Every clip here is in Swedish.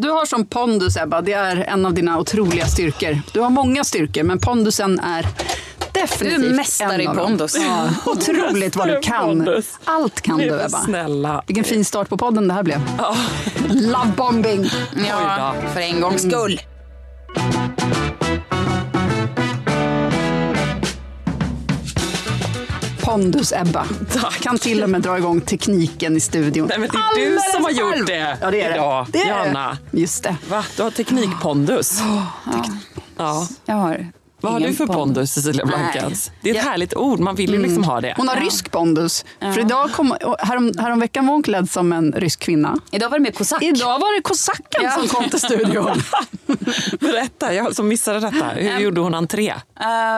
Du har som pondus Ebba, det är en av dina otroliga styrkor. Du har många styrkor men pondusen är definitivt Du är mästare en av i dem. pondus. Ja, otroligt vad du kan. Allt kan du Ebba. snälla. Vilken fin start på podden det här blev. Lovebombing. Ja, för en gångs skull. Pondus Ebba. Tack. Kan till och med dra igång tekniken i studion. Nej, men det är du som har gjort det Ja, det är idag, det. det är Johanna. Det. Just det. Va? Du har teknikpondus. Ja. Jag har Vad har du för pondus, Cecilia Blankans? Det är ett Ja. härligt ord, man vill ju liksom ha det. Hon har rysk pondus. För idag kom, härom, häromveckan var hon klädd som en rysk kvinna. Idag var det med kosack. Idag var det kosacken som kom till studion. Berätta, jag som missade detta. Hur gjorde hon entré? Eh,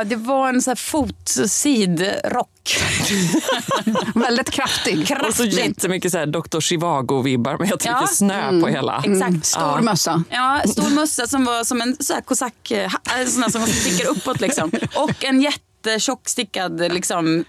det var en sån här fotsidrock. Väldigt kraftig. Och så jättemycket så här Dr. Chivago-vibbar med jättemycket Ja. snö på hela. Exakt. Stor mössa. Ja, stor mössa som var som en så här kosack, eh, ha- sån här som sticker uppåt liksom. Och en jättetjock stickad liksom,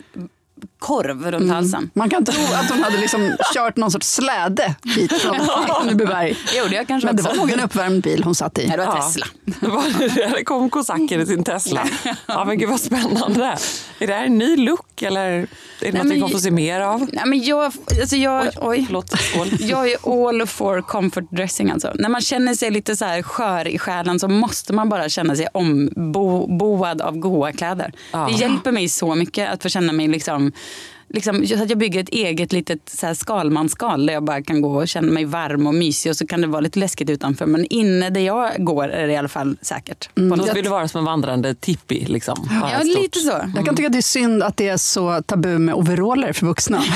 korv runt halsen. Man kan tro att hon hade liksom kört någon sorts släde hit från Sundbyberg. Det jag kanske Men det var nog en uppvärmd bil hon satt i. Nej, det var Ja. Tesla. Var det- kom kosacker i sin Tesla. Ja, men gud vad spännande. Är det här en ny look eller är det något vi kommer få se mer av? Nej, men jag, alltså jag, oj, Förlåt, skål. jag är all for comfort dressing. Alltså. När man känner sig lite så här skör i själen så måste man bara känna sig omboad av goa kläder. Ja. Det hjälper mig så mycket att få känna mig liksom Liksom, så att jag bygger ett eget litet så här skalmanskal där jag bara kan gå och känna mig varm och mysig och så kan det vara lite läskigt utanför men inne där jag går är det i alla fall säkert. Något Då vill du vara som en vandrande tippi. Liksom. Ja, stort. lite så. Jag kan tycka att det är synd att det är så tabu med overaller för vuxna.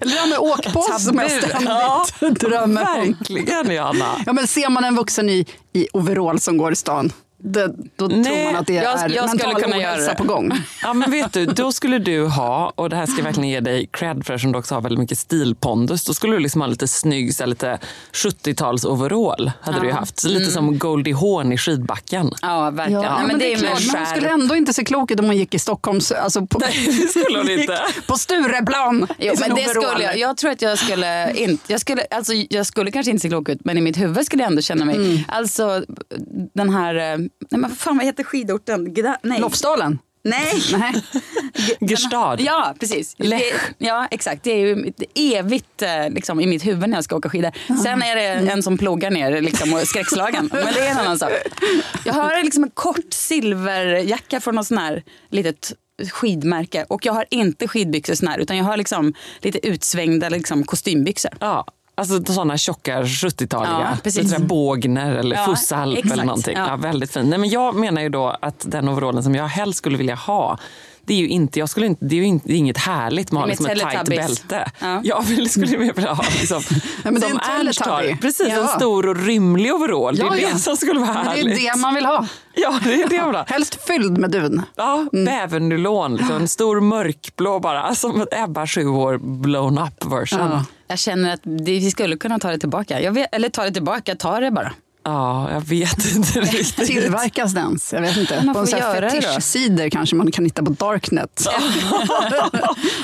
Eller det här med åkpåse som jag ständigt drömmer om. Verkligen, Johanna. Ja, men ser man en vuxen i, i overall som går i stan, det, då tror Nej, man att det jag- är jag skulle mental kunna göra ohälsa på gång. Ja, men vet du, då skulle du ha, och det här ska jag verkligen ge dig cred för eftersom du också har väldigt mycket stilpondus. Då skulle du liksom ha lite snygg, så lite 70-tals overall. Hade du ju haft. Lite som Goldie Hawn i skidbacken. Ja, verkligen. Ja, Nej, men det är klart, men hon skulle ändå inte se klok ut om hon gick i Stockholms... Alltså på, Nej, skulle hon inte. på Stureplan Jo, men det skulle jag. Jag tror att jag skulle, inte, jag skulle, alltså jag skulle kanske inte se klok ut men i mitt huvud skulle jag ändå känna mig, Mm. alltså den här, eh, nej men fan vad heter skidorten? Gda, nej. Lofsdalen? Nej. Nej. Gerstad. Ja, precis. Lech. Ja, exakt. Det är ju evigt eh, liksom, i mitt huvud när jag ska åka skidor. Sen är det en som plogar ner liksom, och skräckslagen. Men det är en annan sak. Jag har liksom en kort silverjacka från något sån här litet skidmärke. Och jag har inte skidbyxor sån här, utan jag har liksom lite utsvängda liksom, kostymbyxor. Ja, alltså sådana tjocka 70-taliga. Ja, Bågner eller Ja, Fussalp exakt. eller någonting. Ja. Ja. väldigt fin. Nej, men jag menar ju då att den overallen som jag helst skulle vilja ha det är ju inte, jag skulle inte, det är ju inte, det är inget härligt med är liksom ett med tajt bälte. Ja. Jag vill, skulle mer vilja ha liksom, Ja, men som en Ernst har. Precis, en Ja. stor och rymlig overall. Det är Ja, ja. det som skulle vara Men härligt. det är det man vill ha. Ja, det är det jag vill ha. Helst fylld med dun. Ja, bävernylon, liksom, en stor mörkblå bara, som ett Ebba 7 år blown up version. Jag känner att det, vi skulle kunna ta det tillbaka. Jag vet, eller ta det tillbaka, ta det bara jag vet inte riktigt. Tillverkas den ens? Jag vet inte. Man på en sån här det fetischsidor kanske man kan hitta på Darknet.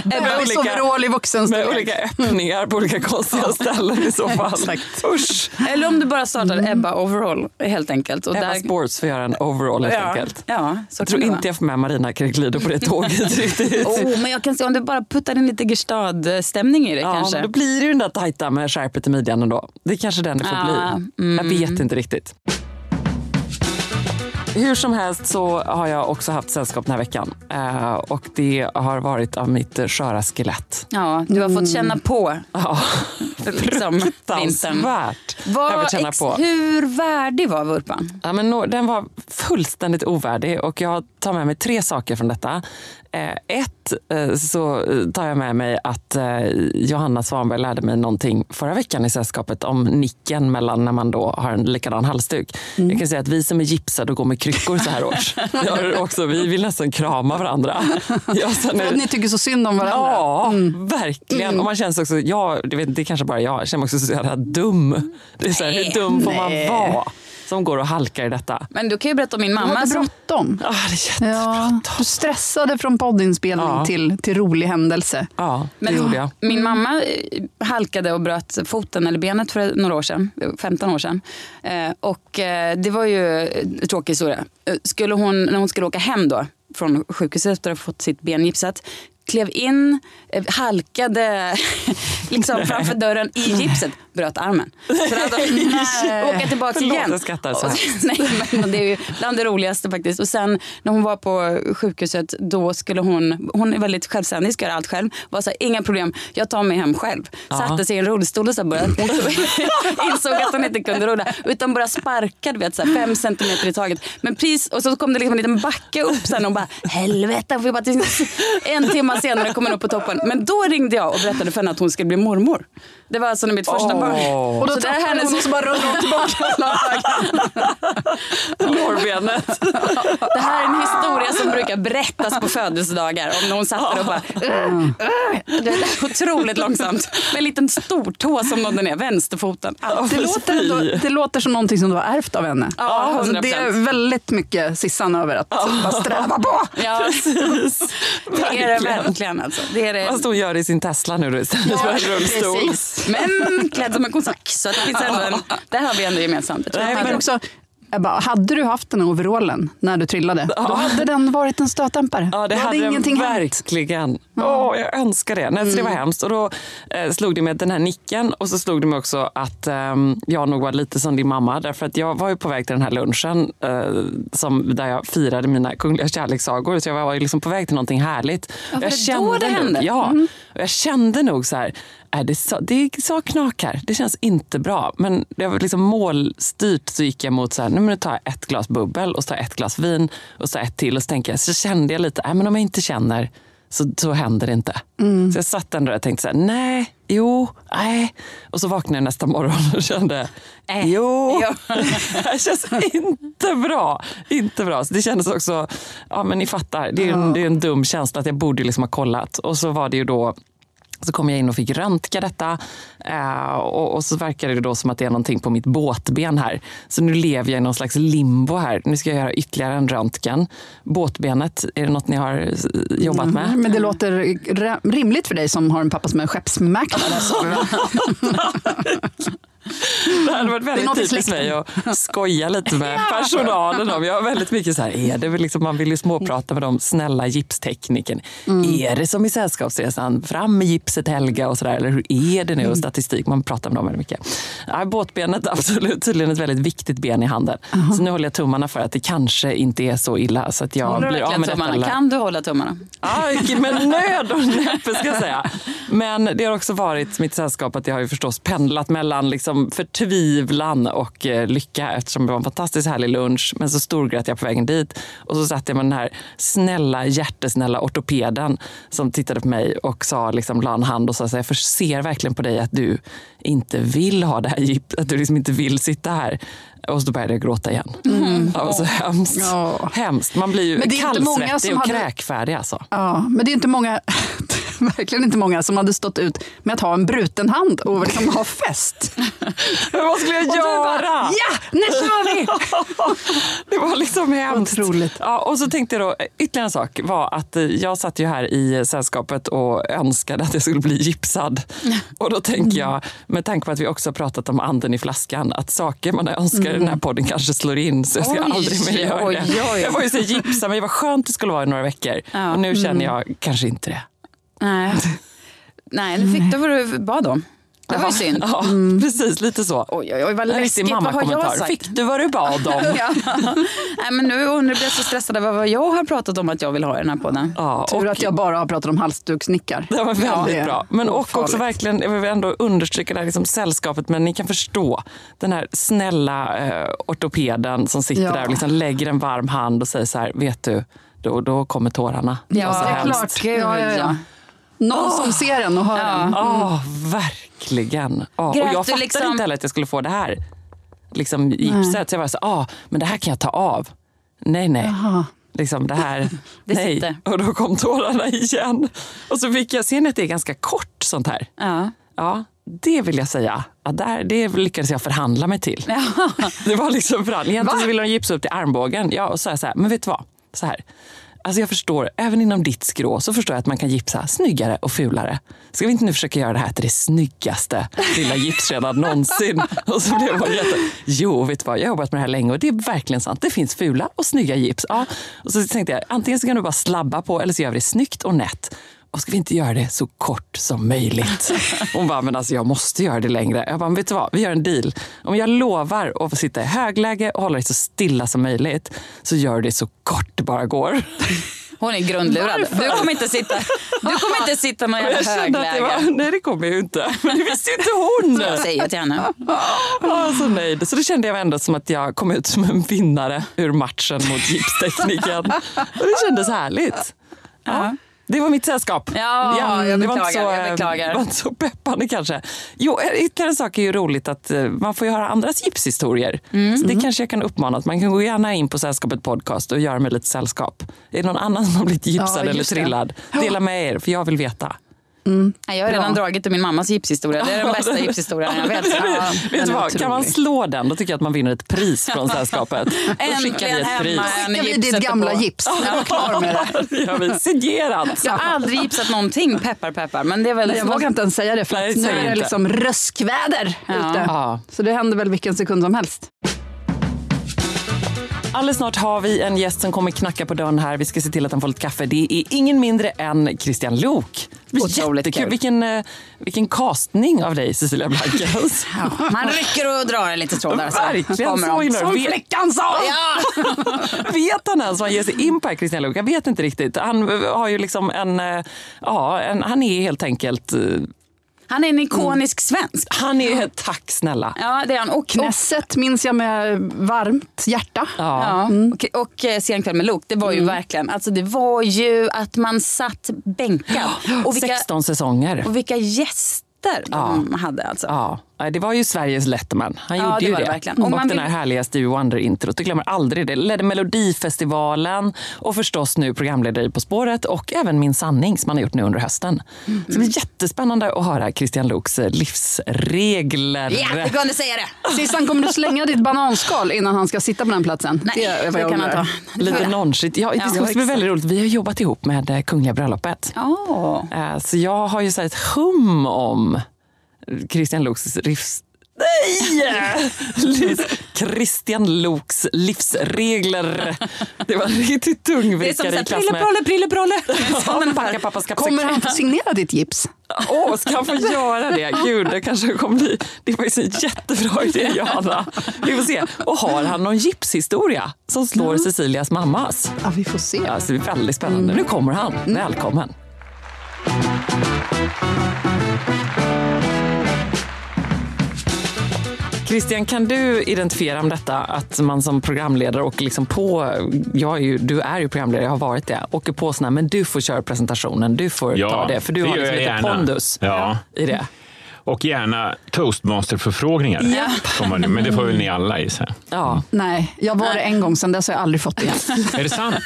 Bebis olika- overall i Med vuxenstorlek. olika öppningar på olika konstiga ställen i så fall. Exakt. Usch. Eller om du bara startar Ebba Overall helt enkelt. Och Ebba Sports får göra en overall helt ja, enkelt. Ja, så Jag tror det inte jag får med Marina Kreklido på det tåget riktigt. Oh, men jag kan se om du bara puttar in lite Gestad-stämning i det Ja, kanske. men då blir det ju den där tajta med skärpet i midjan ändå. Det är kanske den det får Ja, bli. Jag vet inte riktigt. Hur som helst så har jag också haft sällskap den här veckan. Eh, och det har varit av mitt sköra skelett. Ja, du har fått känna på Ja, liksom, fruktansvärt. Fått känna på. hur värdig var vurpan? Ja, men den var fullständigt ovärdig och jag tar med mig tre saker från detta. Eh, ett eh, så eh, tar jag med mig att Johanna Svanberg lärde mig någonting förra veckan i sällskapet om nicken mellan när man då har en likadan halsduk. Jag kan säga att vi som är gipsade och går med kryckor så här års, också, vi vill nästan krama varandra. Jag, sen För att ni tycker så synd om varandra. Ja, verkligen. Och man känns också, ja, det, vet, det är kanske bara jag, jag känner mig också så jävla dum. Det är så här, hur dum får man vara som går och halkar i detta? Men du kan ju berätta om min Du mamma. hade Som, bråttom. Ah, det är Ja, jättebråttom. du stressade från poddinspelning Ja. till, till rolig händelse. Ja, det Men- gjorde jag. min mamma eh, halkade och bröt foten eller benet för några år sedan, 15 år sedan. Eh, och eh, det var ju en tråkig historia. Skulle hon, när hon skulle åka hem då från sjukhuset efter att ha fått sitt ben gipsat klev in, eh, halkade liksom framför dörren i gipset, bröt armen. Så hon åka tillbaka Förlåt, igen. jag skrattar så Och- Nej, men det är ju bland det roligaste faktiskt. Och sen när hon var på sjukhuset, då skulle hon, hon är väldigt självständig, ska göra allt själv. Var så här, inga problem, jag tar mig hem själv. Satte sig i en rullstol och så började, insåg att hon inte kunde rulla. Utan bara sparkade, vet, så här, fem centimeter i taget. Men pris, och så kom det liksom en liten backe upp sen och bara, helvete. Bara, en timme senare kom hon upp på toppen. Men då ringde jag och berättade för henne att hon skulle bli mormor. Det var alltså mitt första Åh. barn. Och då Så tappade hon och så bara rullade tillbaka. Lårbenet. Det här är en historia som brukar berättas på födelsedagar. Om när hon satt där och bara... Det är otroligt långsamt. Med en liten stortå som nådde ner, vänsterfoten. Det låter, ändå, det låter som någonting som du har ärvt av henne. Ja, alltså, 100%. det är väldigt mycket Sissan över att bara sträva på. Ja, Precis. det är det verkligen. Alltså. Det är Fast det. hon gör det i sin Tesla nu istället för en rullstol. Precis. Men klädd som en kosack. Så det finns ändå en, det har vi ändå gemensamt. Jag tror Nej, Men också, jag bara, hade du haft den overallen när du trillade, då hade den varit en stötdämpare. Ja, det då hade den ingenting hänt. verkligen. Åh, jag önskar det. Nej, så det var hemskt. Och då eh, slog det med den här nicken och så slog det mig också att ehm, jag nog var lite som din mamma. Därför att jag var ju på väg till den här lunchen eh, som, där jag firade mina kungliga kärlekssagor. Så jag var ju liksom på väg till någonting härligt. var jag det då det nog, hände? Ja, och jag kände nog så här, är det, så, det sa knak här. Det känns inte bra. Men det var liksom målstyrt så gick jag mot så här, nu tar jag ett glas bubbel och så tar jag ett glas vin och så ett till. Och så, tänker jag, så kände jag lite, nej, men om jag inte känner så, så händer det inte. Så jag satt ändå där och tänkte så här, nej, jo, nej. Och så vaknade jag nästa morgon och kände, Äh, jo, jo. det känns inte bra. Inte bra. Så det kändes också, ja men ni fattar, det är en, det är en dum känsla att jag borde liksom ha kollat. Och så var det ju då så kom jag in och fick röntga detta eh, och, och så verkar det då som att det är någonting på mitt båtben här. Så nu lever jag i någon slags limbo här. Nu ska jag göra ytterligare en röntgen. Båtbenet, är det något ni har eh, jobbat med? Men det låter rimligt för dig som har en pappa som är skeppsmäklare. Det hade varit väldigt typiskt mig att skoja lite med personalen. Om. Jag har väldigt mycket så här, är det väl liksom, man vill ju småprata med de snälla gipsteknikerna. Är det som i Sällskapsresan, fram med gipset Helga och sådär, eller hur är det nu? Och statistik, man pratar med dem väldigt mycket. Ja, båtbenet är absolut tydligen ett väldigt viktigt ben i handen. Så nu håller jag tummarna för att det kanske inte är så illa så att jag Håller blir av med detta. tummarna? Kan du hålla tummarna? Ja, med nöd och näppe ska jag säga. Men det har också varit mitt sällskap att jag har ju förstås pendlat mellan liksom liksom förtvivlan och eh, lycka eftersom det var en fantastiskt härlig lunch. Men så storgrät jag på vägen dit och så satt jag med den här snälla, hjärtesnälla ortopeden som tittade på mig och sa, liksom, la en hand och sa så här, jag ser verkligen på dig att du inte vill ha det här gips, att du liksom inte vill sitta här. Och så började jag gråta igen. Mm. Ja, så hemskt. Ja. hemskt. Man blir ju det kallsvettig som och hade- kräkfärdig. Alltså. Ja, men det är inte många, verkligen inte många som hade stått ut med att ha en bruten hand och liksom ha fest. Vad skulle jag Och göra? bara, ja, nu kör vi! Det var liksom hemskt. Otroligt. Ja, och så tänkte jag då, ytterligare en sak var att eh, jag satt ju här i sällskapet och önskade att jag skulle bli gipsad. Och då tänker jag, med tanke på att vi också har pratat om anden i flaskan, att saker man önskar i den här podden kanske slår in så jag ska Oj, aldrig mer göra oj, det. oj. Jag var ju så gipsad, men vad skönt det skulle vara i några veckor. Ja. Och nu känner jag kanske inte det. Nej, Nej nu fick du vad du bad om. Det var ju synd. Ja, precis. Lite så. Oj, oj, oj, vad läskigt. Vad har jag sagt? Fick du vad du bad om? Ja. Nej, men nu undrar jag så stressad över vad jag har pratat om att jag vill ha i den här podden. Ja, Tur och- att jag bara har pratat om halsduksnickar. Det var väldigt är bra. Men och också verkligen, jag vill ändå understryka det här liksom sällskapet, men ni kan förstå den här snälla eh, ortopeden som sitter Ja. där och liksom lägger en varm hand och säger så här, vet du, då, då kommer tårarna. Ja, Och så det är klart. Gud, Ja, ja, ja. Någon som ser en och hör en. Ja, verkligen. Ja, och Grät jag du fattade liksom- inte heller att jag skulle få det här liksom, gipset. Så jag var så ah, men det här kan jag ta av. Nej, nej. Liksom det här, Det nej. sitter. Och då kom tårarna igen. Och så fick jag, ser ni att det är ganska kort sånt här? Ja. Ja, det vill jag säga. Ja, där, det lyckades jag förhandla mig till. Det var liksom förhandling. Egentligen så ville de gipsa upp till armbågen. Ja, och så sa jag så här, men vet du vad? Så här. Alltså jag förstår, även inom ditt skrå så förstår jag att man kan gipsa snyggare och fulare. Ska vi inte nu försöka göra det här till det snyggaste lilla gipsredan någonsin? Och så blev hon jätte... Jo, vet du vad? Jag har jobbat med det här länge och det är verkligen sant. Det finns fula och snygga gips. Ja. Och så tänkte jag, antingen så kan du bara slabba på eller så gör vi det snyggt och nätt. Och ska vi inte göra det så kort som möjligt? Hon bara, men alltså jag måste göra det längre. Jag bara, men vet du vad? Vi gör en deal. Om jag lovar att sitta i högläge och hålla dig så stilla som möjligt så gör du det så kort det bara går. Hon är grundlurad. Du kommer inte sitta, du kommer inte sitta med jag att det högläge. var, nej det kommer jag ju inte. Men det visste ju inte hon. Jag säger till henne. Jag så nöjd. Så det kände jag ändå som att jag kom ut som en vinnare ur matchen mot gipstekniken. Och det kändes härligt. Ja. Det var mitt sällskap. Ja, jag var inte beklagar, så, jag eh, beklagar. Det var inte så peppande kanske. Jo, ytterligare en sak är ju roligt att eh, man får ju höra andras gipshistorier. Mm. Så det kanske jag kan uppmana. Att man kan gå gärna in på Sällskapet podcast och göra med lite sällskap. Är det någon annan som har blivit gipsad Ja, eller just det. trillad? Dela med er, för jag vill veta. Nej, Jag har redan Bra. dragit i min mammas gipshistoria. Det är den bästa gipshistorien jag vet. Ja, Vet du vad, kan man slå den då tycker jag att man vinner ett pris från sällskapet. Äntligen hemma. Skickar vi ditt gamla på. gips jag klar med det. Vi. Signerat. Jag har aldrig gipsat någonting, peppar peppar. Men det är väl Nej, jag vågar inte ens säga det för Nej, nu är det liksom röskväder Ja. ute. Ja. Så det händer väl vilken sekund som helst. Alldeles snart har vi en gäst som kommer knacka på dörren här. Vi ska se till att han får lite kaffe. Det är ingen mindre än Christian Lok. Otroligt jättekul. kul. Vilken, eh, vilken castning av dig, Cecilia Blankens. Man rycker och drar en lite trådar. så Verkligen så himla Som flickan sa! Ja! vet han ens vad han ger sig in på här, Christian Lok? Jag vet inte riktigt. Han eh, har ju liksom en... eh, Ja, en, han är helt enkelt... Han är en ikonisk svensk. Han är... Tack snälla. Ja, det är han. Och, Knesset minns jag med varmt hjärta. Ja. ja, och, och eh, Sen kväll med Lok, det var ju verkligen, alltså det var ju att man satt bänkad. Och vilka, 16 säsonger. och vilka gäster de hade alltså. Ja, det var ju Sveriges Letterman. Han Ja, gjorde det ju var det. det verkligen. Och Och, man den vill- här härliga Stevie Wonder-introt. Jag glömmer aldrig det. Ledde Melodifestivalen och förstås nu programledare i På spåret och även Min sanning som han har gjort nu under hösten. Mm. Så det blir jättespännande att höra Christian Loks eh, livsregler. Ja, du kunde säga det. Sissan, kommer du slänga ditt bananskal innan han ska sitta på den platsen? Nej, är det, vad jag kan han ta. Lite nonchigt. Ja, det Ja, ska också bli väldigt roligt. Vi har jobbat ihop med eh, Kungliga bröllopet. Ja. Eh, Så jag har ju så ett hum om Christian Loks livs... Nej! Christian Loks livsregler. Det var en riktigt tungvrickare i klass med... prilleprolle, prilleprolle. Ja, men Packa pappas Kommer han få signera ditt gips? Åh, ska han få göra det? Gud, det kanske kommer bli... Det var ju en jättebra idé, Johanna. Vi får se. Och har han någon gipshistoria som slår Cecilias mammas? Ja, vi får se. Ja, så det är väldigt spännande. Nu kommer han. Välkommen. Christian, kan du identifiera om detta att man som programledare åker liksom på, jag är ju, du är ju programledare, jag har varit det, åker på här, men du får köra presentationen, du får Ja, ta det, för du det har liksom lite gärna. pondus Ja. i det. Och gärna toastmaster-förfrågningar. Nu, Men det får väl ni alla gissa. Ja, Nej, jag var det en gång, sen dess har jag aldrig fått det igen. Är det sant?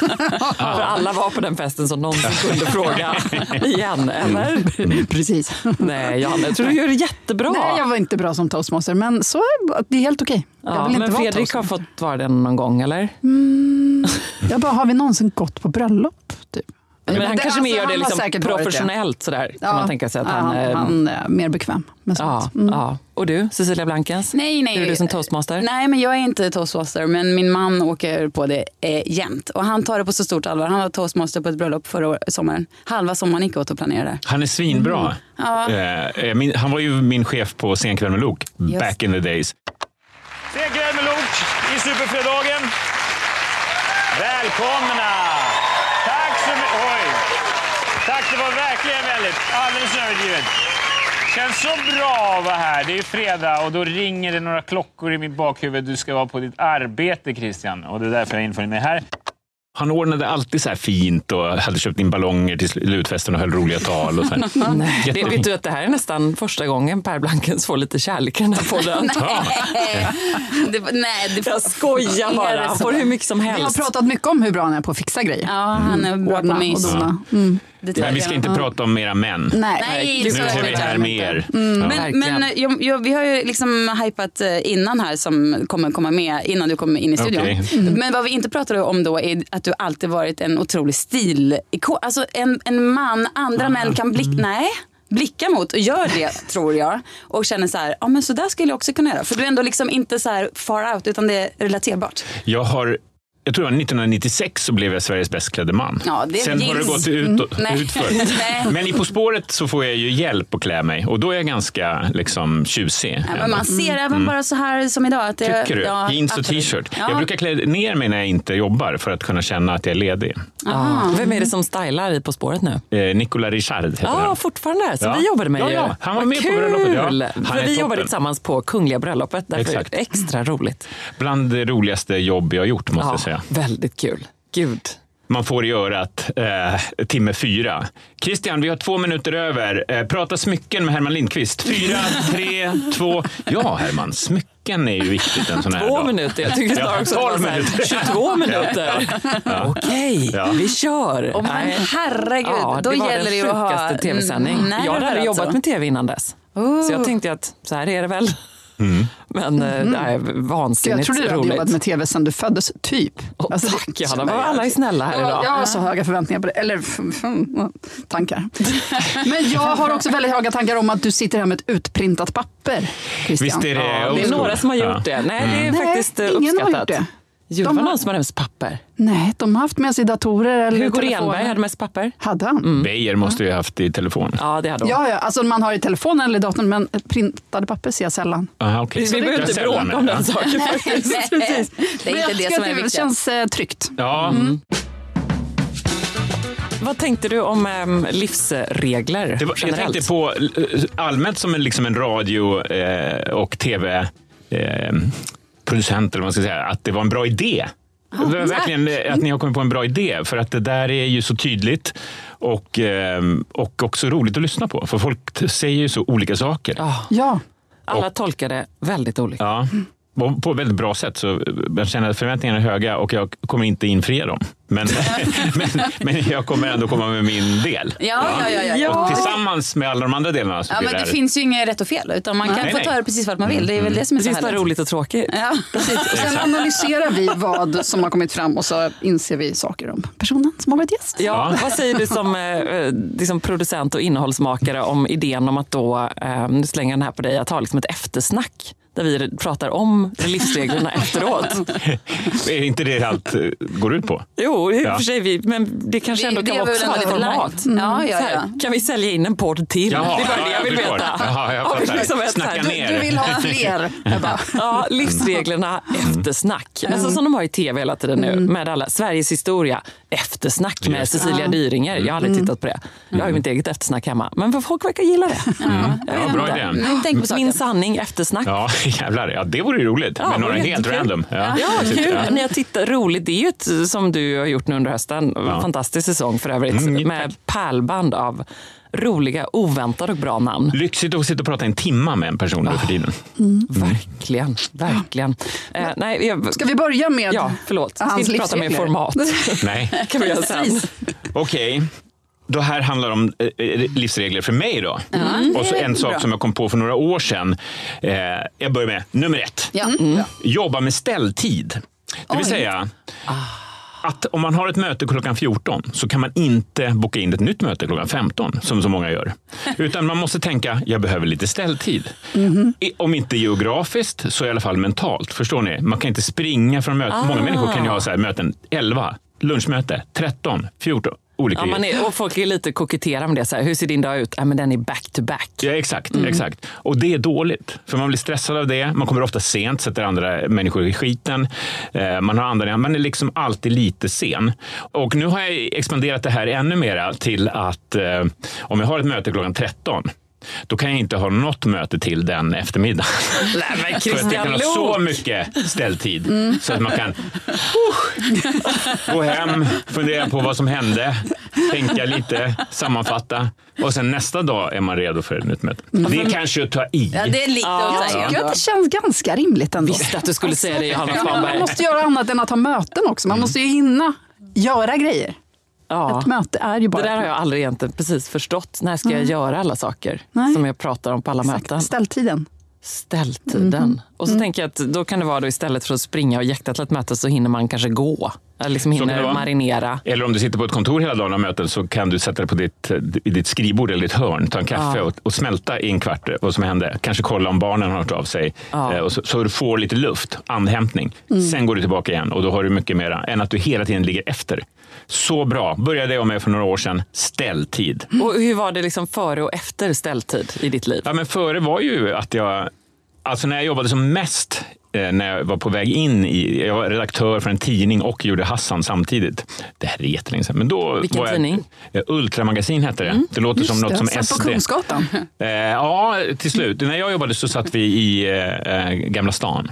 för alla var på den festen som någonsin kunde fråga igen, eller? Precis. Nej, Johanna, jag tror du gör det jättebra. Nej, jag var inte bra som toastmaster, men så är det är helt okej. Jag ja, vill inte men Fredrik har fått vara det någon gång, eller? Jag bara, har vi någonsin gått på bröllop? Typ? Men han Det- kanske mer alltså, gör det liksom varit det. professionellt sådär, kan man tänka sig att ja, han... han, eh, han är mer bekväm med ja, sånt. Mm. ja. Och du, Cecilia Blankens? Nej, nej. Är du som toastmaster? Nej, men jag är inte toastmaster, men min man åker på det eh, jämt. Och han tar det på så stort allvar. Han var toastmaster på ett bröllop förra år- sommaren. Halva sommaren gick åt att planera det. Han är svinbra. Ja. Eh, eh, min, han var ju min chef på Senkväll med Lok, Just. back in the days. Senkväll med Lok i Superfredagen. Välkomna! Tack så mycket. Oj! Tack, det var verkligen väldigt, alldeles överdrivet. Känns så bra att vara här. Det är fredag och då ringer det några klockor i mitt bakhuvud. Du ska vara på ditt arbete, Christian. Och det är därför jag infunnit mig här. Han ordnade alltid så här fint och hade köpt in ballonger till slutfesten och höll roliga tal. Och så det, vet du att det här är nästan första gången Per Blankens får lite kärlek i den här podden. Ja. det, nej, det Jag skojar bara. Han får hur mycket som Vi har helst. pratat mycket om hur bra han är på att fixa grejer. Ja, han är bra på Ordna och mys. dona. Mm. Men vi ska inte prata om mera män. Nej. Nej, Nu är vi här med er. Ja. Men, men jag, jag, vi har ju liksom hypat eh, innan här som kommer komma med innan du kommer in i studion. Okej. Men vad vi inte pratade om då är att du alltid varit en otrolig stilikon. Alltså en, en man andra män kan blicka, nej, blicka mot och gör det tror jag. Och känner så här, ja men så där skulle jag också kunna göra. För du är ändå liksom inte så här far out utan det är relaterbart. Jag har jag tror det var 1996 så blev jag Sveriges bäst klädde man. Ja, det Sen har det gills. gått ut, Nej. utför. Men i På spåret så får jag ju hjälp att klä mig och då är jag ganska liksom, tjusig. Ja, men man ser även bara så här som idag. Att det, Mm. Tycker du? ja, Jeans och t-shirt. Ja. Jag brukar klä ner mig när jag inte jobbar för att kunna känna att jag är ledig. Ja. Vem är det som stylar i På spåret nu? Eh, Nicola Richard heter Ja, han. fortfarande. Som Ja. vi jobbade med Ja, ja. Han var Vad med på kul. bröllopet, ja. Han För är vi jobbade tillsammans på Kungliga bröllopet. Därför Exakt. extra roligt. Bland det roligaste jobb jag har gjort måste jag säga. Väldigt kul. Gud. Man får i örat eh, timme fyra. Christian, vi har två minuter över. Eh, prata smycken med Herman Lindqvist. Fyra, tre, två. Ja, Herman, smycken är ju viktigt en sån här Två dag. minuter. Jag tycker snarare Ja, också att det var 12 så här, minuter. 22 minuter. Okej, Ja. vi kör. Åh, men herregud, Ja, då det var gäller det ju att ha sjukaste tv-sändning. Mm, Jag hade nerver jobbat alltså. med tv innan dess. Så jag tänkte att så här är det väl. Men eh, det är Så jag vansinnigt trodde du hade jobbat med tv sedan du föddes, typ. Åh, Alltså, tack Johanna, vad alla är snälla här Ja, idag. Jag har så höga förväntningar på det. Eller tankar. Men jag har också väldigt höga tankar om att du sitter här med ett utprintat papper. Christian. Visst är det Ja, det är några som har gjort Ja. det. Nej, det är Nej, faktiskt eh, ingen har uppskattat. gjort det. Jo, det De var har- någon som hade mest papper. Nej, de har haft med sig datorer eller Hugo telefoner. Renberg hade mest papper. Hade han? Beijer måste ju ha haft i telefon. Ja, det hade hon. Ja, ja, alltså man har i telefonen eller datorn, men printade papper ser jag sällan. Aha, okay. Vi behöver inte bråka om den saken faktiskt. Precis. Det är inte det som är det viktigt. känns eh, tryggt. Ja, Vad tänkte du om äm, livsregler det var, jag tänkte på eh, allmänt som en, liksom en radio eh, och tv eh, producent, eller vad man ska säga, att det var en bra idé. Det var verkligen eh, att ni har kommit på en bra idé, för att det där är ju så tydligt och, eh, och också roligt att lyssna på. För folk säger ju så olika saker. Ja, Ja, alla tolkar det väldigt olika. Ja. På ett väldigt bra sätt. Så jag känner att förväntningarna är höga och jag kommer inte infria dem. Men, men, men jag kommer ändå komma med min del. Ja, ja, ja. ja. Och tillsammans med alla de andra delarna så Ja, men det det finns ju inget rätt och fel, utan man kan Nej, få nej. ta det precis vart man vill. Det är väl det som är så Precis vad härligt. roligt och tråkigt. Ja. precis. Och sen analyserar vi vad som har kommit fram och så inser vi saker om personen som har varit gäst. Ja, vad säger du som eh, liksom producent och innehållsmakare om idén om att då, eh, nu slänger jag den här på dig, att ha liksom ett eftersnack där vi pratar om livsreglerna efteråt. Är inte det allt eh, går ut på? Jo, i och Ja. för sig, vi, men det kanske ändå Det- kan det är vara ett format. Mm. Ja, ja, här, ja. Kan vi sälja in en podd till? Jaha, det är bara ja, det jag vill veta. Jaha, jag Ja, fattar. liksom ett här- ner. Du vill ha fler. Ja, livsreglerna eftersnack. Alltså som de har i tv hela tiden nu med alla. Sveriges historia eftersnack med Cecilia Dyringer. Jag har aldrig tittat på det. Jag har ju mitt eget eftersnack hemma. Men folk verkar gilla det. Ja, bra idé. Men Tänk på saken. Min sanning eftersnack. Ja. Jävlar, ja det vore ju roligt. Ja, med några helt random. Ja, precis. kul. Ja. När jag tittar, roligt. Det är ju ett, som du har gjort nu under hösten. Fantastisk säsong för övrigt. Mm, med pärlband av roliga, oväntade och bra namn. Lyxigt att sitta och prata en timma med en person nu för tiden. Verkligen, verkligen. Eh, nej, jag, Ska vi börja med Ja, förlåt. Ska hans inte prata mer format. Nej. kan vi göra sen. Okej. Då här handlar om eh, eh, livsregler för mig då. Och så en sak som jag kom på för några år sedan. Eh, jag börjar med nummer ett. Ja. Jobba med ställtid. Det vill säga att om man har ett möte klockan 14 så kan man inte boka in ett nytt möte klockan 15 som så många gör. Utan man måste tänka, jag behöver lite ställtid. I- Om inte geografiskt så i alla fall mentalt. Förstår ni? Man kan inte springa från möten. Många människor kan ju ha så här möten 11, lunchmöte 13, 14. Olika Ja, man är, och folk är lite koketterar med det. Så här, hur ser din dag ut? Ja, men den är back to back. Ja, exakt, exakt. Och det är dåligt. För man blir stressad av det. Man kommer ofta sent, sätter andra människor i skiten. Eh, man har andra, man är liksom alltid lite sen. Och nu har jag expanderat det här ännu mera till att eh, om jag har ett möte klockan 13 då kan jag inte ha något möte till den eftermiddagen. Nej, men För att jag kan ha Christian så mycket ställtid. Så att man kan uh, gå hem, fundera på vad som hände, tänka lite, sammanfatta. Och sen nästa dag är man redo för ett nytt möte. Det är kanske att ta i. Ja, det är lite att Jag tycker att det känns ganska rimligt ändå. Visste att du skulle säga det, Johanna Ja, man måste göra annat än att ha möten också. Mm. Man måste ju hinna göra grejer. Ja. Ett möte är ju bara Det där har jag aldrig egentligen precis förstått. När ska jag göra alla saker Nej. som jag pratar om på alla möte. möten? Ställtiden. Ställtiden. Och så tänker jag att då kan det vara då istället för att springa och jäkta till ett möte så hinner man kanske gå. Eller liksom hinner marinera. Eller om du sitter på ett kontor hela dagen och möten så kan du sätta dig på ditt, i ditt skrivbord eller ditt hörn, ta en kaffe och, och smälta i en kvart vad som hände. Kanske kolla om barnen har hört av sig. Ja. Eh, och så, så du får lite luft, andhämtning. Sen går du tillbaka igen och då har du mycket mera än att du hela tiden ligger efter. Så bra. Började jag med för några år sedan. Ställtid. Och hur var det liksom före och efter ställtid i ditt liv? Ja, men före var ju att jag, alltså när jag jobbade som mest, eh, när jag var på väg in i, jag var redaktör för en tidning och gjorde Hassan samtidigt. Det här är jättelänge sedan. Men då Vilken var jag, tidning? Eh, Ultramagasin hette det. Det låter som något det, som satt SD. på Kungsgatan. Eh, ja, till slut. När jag jobbade så satt vi i eh, Gamla stan.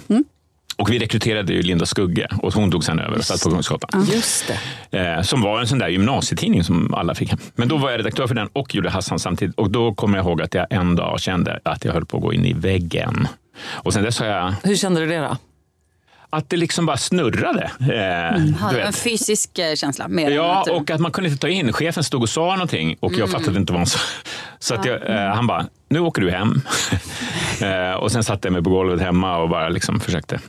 Och vi rekryterade ju Linda Skugge och hon tog sen över och satt på Kungsgatan. Just det. Eh, som var en sån där gymnasietidning som alla fick hem. Men då var jag redaktör för den och gjorde Hassan samtidigt. Och då kommer jag ihåg att jag en dag kände att jag höll på att gå in i väggen. Och sen dess har jag, Hur kände du det då? att det liksom bara snurrade. Eh, du Ha, En fysisk eh, känsla. Mer Ja, och att man kunde inte ta in. Chefen stod och sa någonting och jag fattade inte vad han sa. Så att jag, eh, han bara, nu åker du hem. eh, och sen satte jag mig på golvet hemma och bara liksom försökte.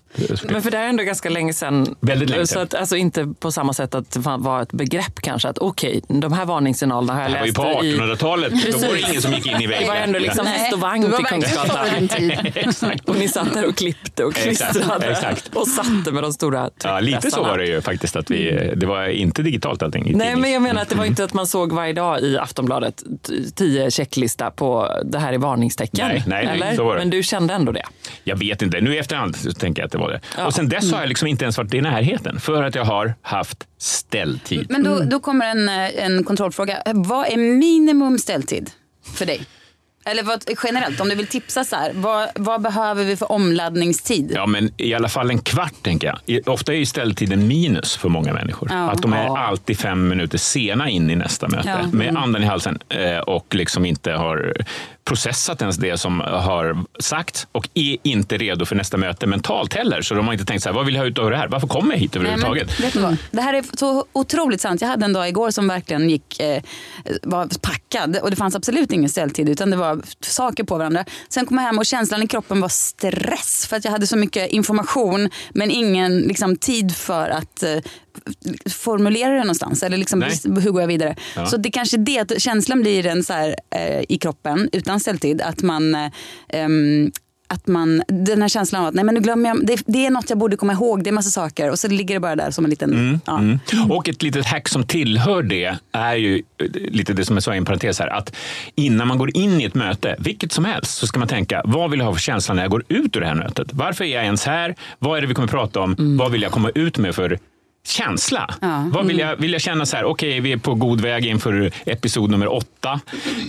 Men för det är ändå ganska länge sedan. Väldigt länge Så sedan. att, alltså inte på samma sätt att det var ett begrepp kanske. Att okej, de här varningssignalerna har jag Det här var ju läst på i... 1800-talet. Då var det ingen som gick in i väggen. Det var ändå liksom häst och vagn det till Kungsgatan. Och ni satt där och klippte och klistrade exakt. och satte med de stora Ja, lite så var det ju faktiskt. Att vi, det var inte digitalt allting. i Nej, men jag menar att det var inte att man såg varje dag i Aftonbladet tio checklista på det här är varningstecken. Nej, nej, nej, så var det. Men du kände ändå det? Jag vet inte. Nu i efterhand så tänker jag att det var det. Ja. Och sen dess har jag liksom inte ens varit i närheten. För att jag har haft ställtid. Men då, då kommer en, eh, en kontrollfråga. Vad är minimum ställtid för dig? Eller vad, generellt, om du vill tipsa så här. Vad, vad behöver vi för omladdningstid? Ja, men i alla fall en kvart tänker jag. Ofta är ju ställtiden minus för många människor. Ja. Att de är alltid fem minuter sena in i nästa möte. Ja. Med andan i halsen eh, och liksom inte har processat ens det som har sagts och är inte redo för nästa möte mentalt heller. Så de har inte tänkt så här, vad vill jag ha ut av det här? Varför kommer jag hit Nej, men, överhuvudtaget? vet du vad? Det här är så otroligt sant. Jag hade en dag igår som verkligen gick, eh, var packad och det fanns absolut ingen ställtid utan det var saker på varandra. Sen kom jag hem och känslan i kroppen var stress för att jag hade så mycket information men ingen liksom, tid för att eh, formulera det någonstans. Eller liksom, hur går jag vidare? Ja. Så det kanske är det, att känslan blir en så här, eh, i kroppen utan ställtid. Att man, ehm, att man, den här känslan av att nej men nu glömmer jag, det, det är något jag borde komma ihåg, det är massa saker och så ligger det bara där som en liten... ja. Mm. Och ett litet hack som tillhör det är ju eh, lite det som jag sa i en parentes här. Att innan man går in i ett möte, vilket som helst, så ska man tänka vad vill jag ha för känsla när jag går ut ur det här mötet? Varför är jag ens här? Vad är det vi kommer prata om? Vad vill jag komma ut med för känsla. Vad vill, jag, vill jag känna så här, okej vi är på god väg inför episod nummer åtta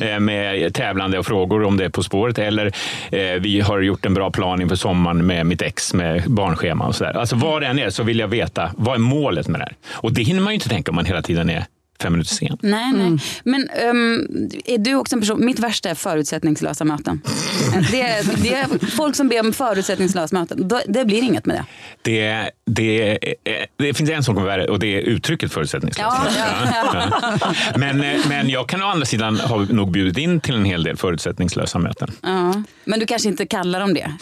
eh, med tävlande och frågor om det är På spåret eller eh, vi har gjort en bra plan inför sommaren med mitt ex med barnschema och sådär. Alltså vad det än är så vill jag veta, vad är målet med det här? Och det hinner man ju inte tänka om man hela tiden är fem minuter sen. Nej, nej. Men ehm, är du också en person, mitt värsta är förutsättningslösa möten. det, är, det är folk som ber om förutsättningslösa möten. Det blir inget med det. Det, det, det finns en sak som är värre och det är uttrycket förutsättningslöst. Ja, ja, Ja. Men, men jag kan å andra sidan ha nog bjudit in till en hel del förutsättningslösa möten. Ja. Men du kanske inte kallar dem det?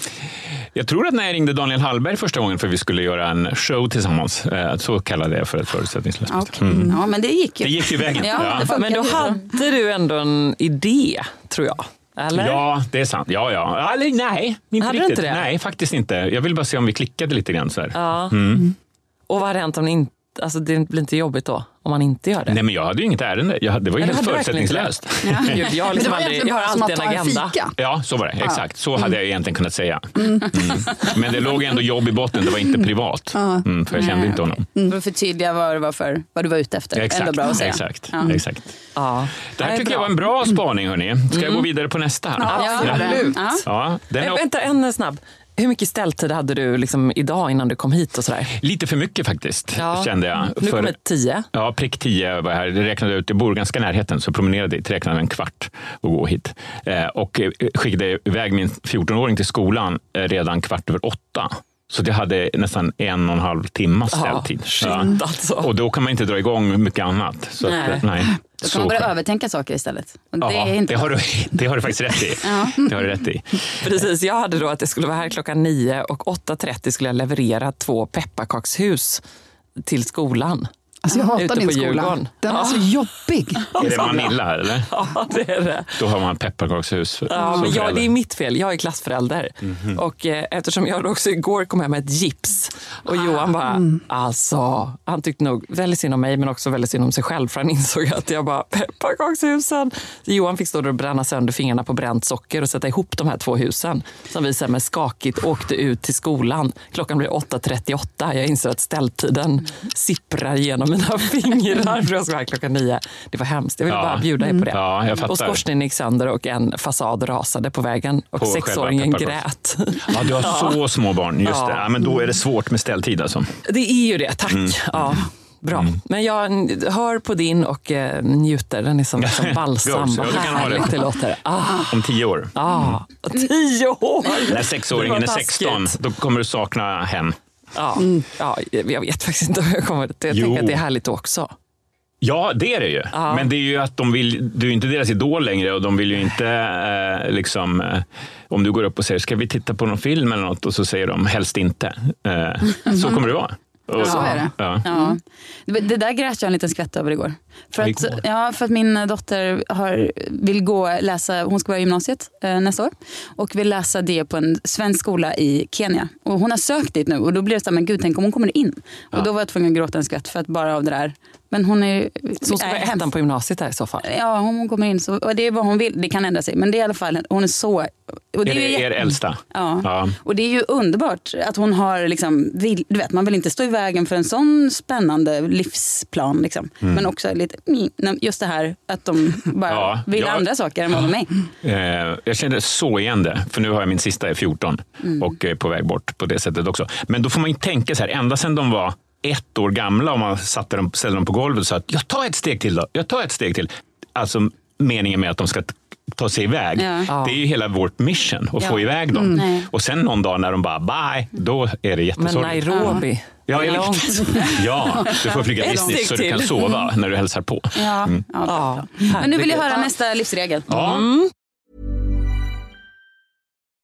Jag tror att när jag ringde Daniel Hallberg första gången för att vi skulle göra en show tillsammans, eh, så kallade jag för ett förutsättningslöst möte. Okej. Ja, men det gick ju. Det gick ju vägen. Ja, Men då hade du ändå en idé, tror jag. Eller? Ja, det är sant. Ja, ja. Eller, nej, inte Hade du riktigt. inte det? Nej, faktiskt inte. Jag vill bara se om vi klickade lite grann. Så här. Ja. Mm. Och vad hade hänt om ni inte... Alltså det blir inte jobbigt då, om man inte gör det? Nej, men jag hade ju inget ärende. Jag, hade- det var ju Ja, helt förutsättningslöst. Gud, jag, har liksom aldrig, jag har alltid en agenda. fika. Ja, så var det. Exakt. Så hade jag egentligen kunnat säga. Mm. Men det låg ändå jobb i botten. Det var inte privat. Mm, för jag kände inte honom. För att förtydliga vad, det var för, vad du var ute efter. Exakt. Ändå bra att säga. Exakt. Ja. Exakt. Ja. Det här tycker jag var en bra spaning. Hörni. Ska jag gå vidare på nästa? här? Ja, Absolut. Ja. Ja, den Eh, är vänta, en snabb. Hur mycket ställtid hade du liksom idag innan du kom hit? och sådär? lite för mycket faktiskt, Ja. kände jag. Nu För- kommer tio. Ja, prick 10 var jag här. Det räknade ut, jag bor ganska i närheten, så promenerade dit, räknade en kvart och gå hit. Eh, och eh, skickade iväg min 14-åring till skolan eh, redan kvart över åtta. Så det hade nästan en och en halv timme ställtid. shit, alltså. Och då kan man inte dra igång mycket annat. Så Nej. Att, nej. Då Så kan man börja övertänka saker istället. Och det Ja, är inte det, har du, det har du faktiskt rätt i. Det har du rätt i. Precis, jag hade då att jag skulle vara här klockan nio och 8.30 skulle jag leverera två pepparkakshus till skolan. Alltså jag hatar på skola. Djurgården. Den är så jobbig. Är det Manilla här, eller? Ja, det är det. Då har man pepparkakshus. Ja, men jag, det är mitt fel. Jag är klassförälder. Mhm. Och eh, eftersom jag också igår kom hem med ett gips och Johan bara, Mm. alltså, han tyckte nog väldigt synd om mig men också väldigt synd om sig själv för han insåg att jag bara, pepparkakshusen. Så Johan fick stå där och bränna sönder fingrarna på bränt socker och sätta ihop de här två husen. Som vi sen med skakigt åkte ut till skolan. Klockan blev 8.38. Jag inser att ställtiden sipprar genom mina fingrar för jag ska vara här klockan nio. Det var hemskt. Jag ville Ja. bara bjuda er på det. Ja, jag fattar. och skorstenen gick sönder och en fasad rasade på vägen och På sexåringen grät. Ja, du har så små barn. Just Ja. det. Ja, men då är det svårt med ställtid alltså. Det är ju det, tack. Ja, bra. Men jag hör på din och eh, njuter. Den är som, som balsam. Ja, Vad det. härligt det låter. Ah, Om tio år. ah, tio år! När sexåringen är taskigt. 16, då kommer du sakna hem. Ja, ja, jag vet faktiskt inte hur jag kommer till. Jag Jo. tänker att det är härligt också. Ja, det är det ju. Ja. Men det är ju att de vill, du är inte deras idol längre och de vill ju inte eh, liksom, eh, om du går upp och säger ska vi titta på någon film eller något och så säger de helst inte. Eh, så kommer det vara. Och, Så är det. Ja. Ja. Det, det där grät jag en liten skvätt över igår. För att, Igår? ja, för att min dotter har, vill gå läsa, hon ska börja gymnasiet eh, nästa år och vill läsa det på en svensk skola i Kenya. Och hon har sökt dit nu och då blir det så här, men gud tänk om hon kommer in. Och då var jag tvungen att gråta en skvätt för att bara av det där. Men hon är Så ska är hemskt. ettan på gymnasiet där i så fall. Ja, hon kommer in så, och det är vad hon vill. Det kan ändra sig. Men det är i alla fall, hon är så... Och det Är är ju det er jätte- äldsta? Ja. Ja. och det är ju underbart att hon har, liksom, vill, du vet, man vill inte stå i vägen för en sån spännande livsplan. Liksom. Mm. Men också lite, mm, just det här att de bara Ja, vill jag- andra saker än vad de är. Eh, jag känner så igen det, för nu har jag min sista är 14 och är på väg bort på det sättet också. Men då får man ju tänka så här, ända sedan de var ett år gamla och man satte dem, ställde dem på golvet och sa att jag tar ett steg till då, jag tar ett steg till. Alltså meningen med att de ska ta sig iväg. Ja. Det är ju hela vårt mission, att Ja. få iväg dem. Nej. Och sen någon dag när de bara bye, då är det Men jättesorgligt. Nairobi, Ja, det är långt. Ja, du får flyga business så du kan sova när du hälsar på. Ja, ja, Ja. Men nu vill jag höra nästa livsregel. Ja.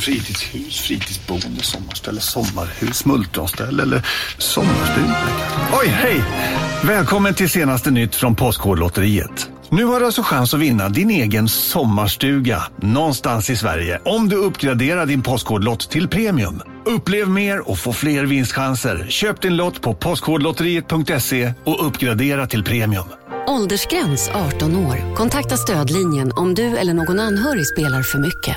Fritidshus, fritidsboende, sommarställe, sommarhus, multronställe eller sommarstuga. Oj, hej! Välkommen till senaste nytt från Postkodlotteriet. Nu har du alltså chans att vinna din egen sommarstuga någonstans i Sverige om du uppgraderar din Postkodlott till premium. Upplev mer och få fler vinstchanser. Köp din lott på postkodlotteriet.se och uppgradera till premium. Åldersgräns 18 år. Kontakta stödlinjen om du eller någon anhörig spelar för mycket.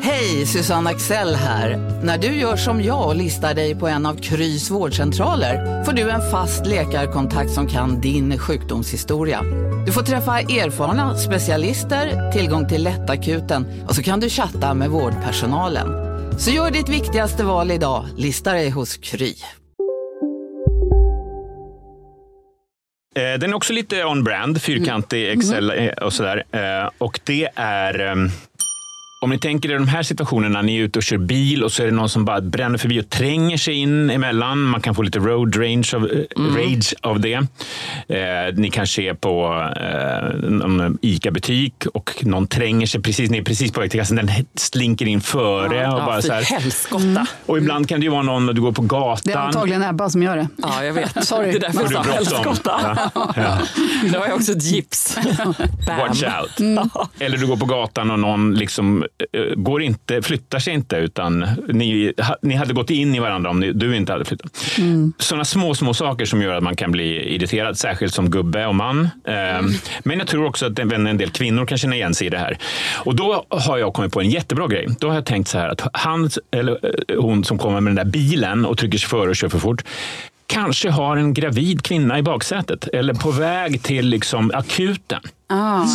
Hej, Susanne Axel här. När du gör som jag och listar dig på en av Krys vårdcentraler får du en fast läkarkontakt som kan din sjukdomshistoria. Du får träffa erfarna specialister, tillgång till lättakuten och så kan du chatta med vårdpersonalen. Så gör ditt viktigaste val idag, lista dig hos Kry. Eh, Den är också lite on-brand, fyrkantig Excel eh, och sådär. Eh, Och det är... Om ni tänker er de här situationerna, ni är ute och kör bil och så är det någon som bara bränner förbi och tränger sig in emellan. Man kan få lite road range av, eh, rage av det. Eh, ni kanske är på eh, någon ICA-butik och någon tränger sig precis, ni är precis på väg till kassan, den slinker in före. och bara så här. helskotta. Och ibland kan det ju vara någon när du går på gatan. Det är antagligen Ebba som gör det. Ja, jag vet. Sorry. Det är därför Har jag sa helskotta. Ja. Ja. Nu har jag också ett gips. Bam. Watch out. Eller du går på gatan och någon liksom, går inte, flyttar sig inte utan ni, ni hade gått in i varandra om ni, du inte hade flyttat. Sådana små, små saker som gör att man kan bli irriterad, särskilt som gubbe och man. Eh, Men jag tror också att en en del kvinnor kan känna igen sig i det här. Och då har jag kommit på en jättebra grej. Då har jag tänkt så här att han eller eh, hon som kommer med den där bilen och trycker sig före och kör för fort kanske har en gravid kvinna i baksätet eller på väg till liksom akuten.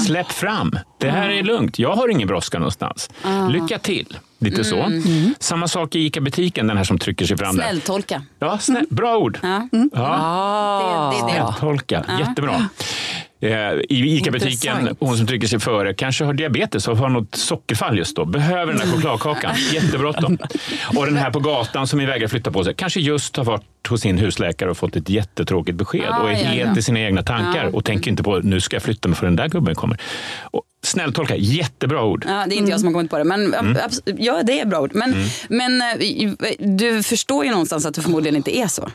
Släpp fram. Det här är lugnt. Jag har ingen brådska någonstans. Lycka till. Lite så. Samma sak i ICA-butiken, den här som trycker sig fram. där. Snälltolka. Ja, snä- bra ord. Ja. Ja. Ah. Det, det det. Tolka. Jättebra. Eh, I ICA-butiken, hon som trycker sig före, kanske har diabetes och har något sockerfall just då. Behöver den där chokladkakan. Jättebråttom. Och den här på gatan som vägrar flytta på sig, kanske just har varit hos sin husläkare och fått ett jättetråkigt besked Ah, och är ja, helt ja. i sina egna tankar och tänker inte på nu ska jag flytta mig för den där gubben kommer. Och snälltolka, jättebra ord. Ja, det är inte jag som har kommit på det. Men, Mm. Ja, det är bra ord. Men, men eh, du förstår ju någonstans att det förmodligen inte är så.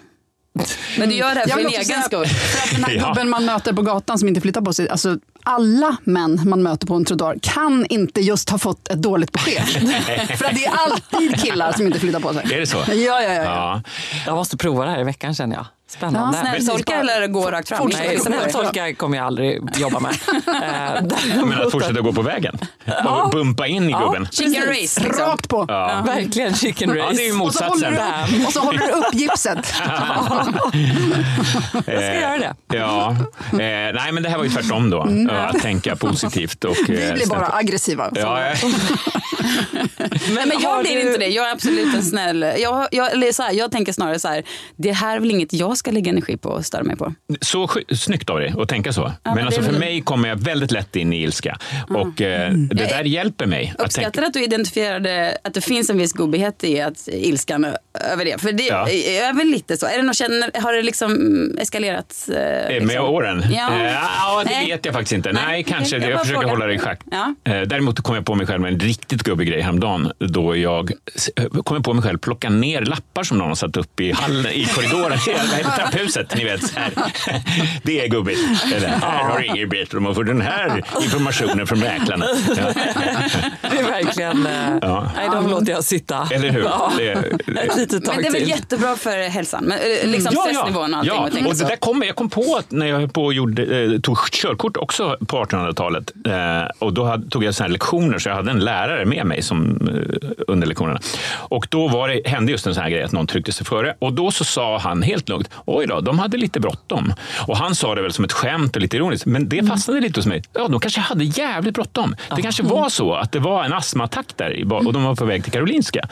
Men du gör det här Jag för din egen skull. För att den här Ja. gubben man möter på gatan som inte flyttar på sig. Alltså, alla män man möter på en trottoar kan inte just ha fått ett dåligt besked. För att det är alltid killar som inte flyttar på sig. Är det så? Ja, ja, ja. ja. Ja. Jag måste prova det här i veckan känner jag. Spännande. Ja, Snälltolka eller gå rakt fram? Nej, snälltolka kommer jag aldrig jobba med. Eh, Men att fortsätta gå på vägen och bumpa in i gubben. Chicken race. Liksom. Rakt på. Ja. Verkligen chicken race. Ja, det är ju Och så, håller motsatsen. och så håller du upp gipset. Jag ska göra det. Ja, eh, nej men det här var ju tvärtom då. Ja, Att tänka positivt. Och, Vi eh, blir bara aggressiva. Ja, ja. Men, men jag har blir du- inte det. Jag är absolut en snäll... Jag, jag, så här, jag tänker snarare så här, det här är väl inget jag ska lägga energi på och störa mig på. Så snyggt av dig att tänka så. men men alltså för mig kommer jag väldigt lätt in i ilska. Och eh, Mm. det Jag där hjälper mig. Att Uppskattar tänka, att du identifierade att det finns en viss gubbighet i att ilskan över det. För det Ja. är väl lite så. Är det något, känner, har det liksom eskalerat? Eh, Eh, liksom? Med åren? Ja. Eh, ja, det Nej. vet jag faktiskt inte. Nej, Nej, kanske. jag Jag försöker frågar. hålla det i schack. Ja. Eh, Däremot kom jag på mig själv med en riktigt gubbig grej häromdagen. Då jag kom på mig själv plocka ner lappar som någon har satt upp i, hallen, i korridoren trapphuset. Ni vet, så här. Det är gubbigt. Eller, här har du inget bättre om att få den här informationen från mäklarna. Ja. Det är verkligen... eh, Ja. Nej, de låter jag sitta. Eller hur? Ja. Det är- Ett litet tag Men det är väl till. jättebra för hälsan? Men, eh, liksom Ja, stressnivån och allting. Ja, och och det där kom, jag kom på att när jag höll på och gjorde, eh, tog körkort också på 1800-talet. Eh, och då hade, tog jag så här lektioner, så jag hade en lärare med mig som, eh, under lektionerna. Och då var det, hände just en sån här grej att någon tryckte sig före. Och då så sa han helt lugnt, oj då, de hade lite bråttom. Och han sa det väl som ett skämt och lite ironiskt, men det fastnade lite hos mig. Ja, de kanske hade jävligt bråttom. Det kanske var så att det var en astmaattack där och de var på väg till Karolinska.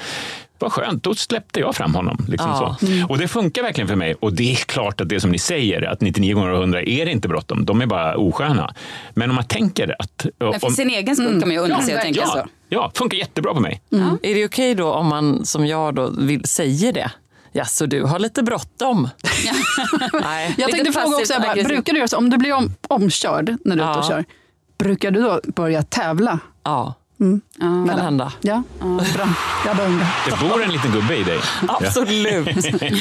Vad skönt, då släppte jag fram honom. Liksom Ja. så. Och det funkar verkligen för mig. Och det är klart att det som ni säger, att 99 gånger av 100 är det inte bråttom. De är bara osköna. Men om man tänker att... Men för sin egen skull kan man ju undra sig att tänka ja, så. Ja, funkar jättebra på mig. Är det okej då om man som jag då vill, säger det? Ja, så du har lite bråttom? Nej. Jag tänkte fråga också, jag bara, brukar du göra så, om du blir om, omkörd när du är ute och kör, brukar du då börja tävla? Ja, Mm. kan hända. Ja, bra. Jag. Det bor en liten gubbe i dig. Absolut.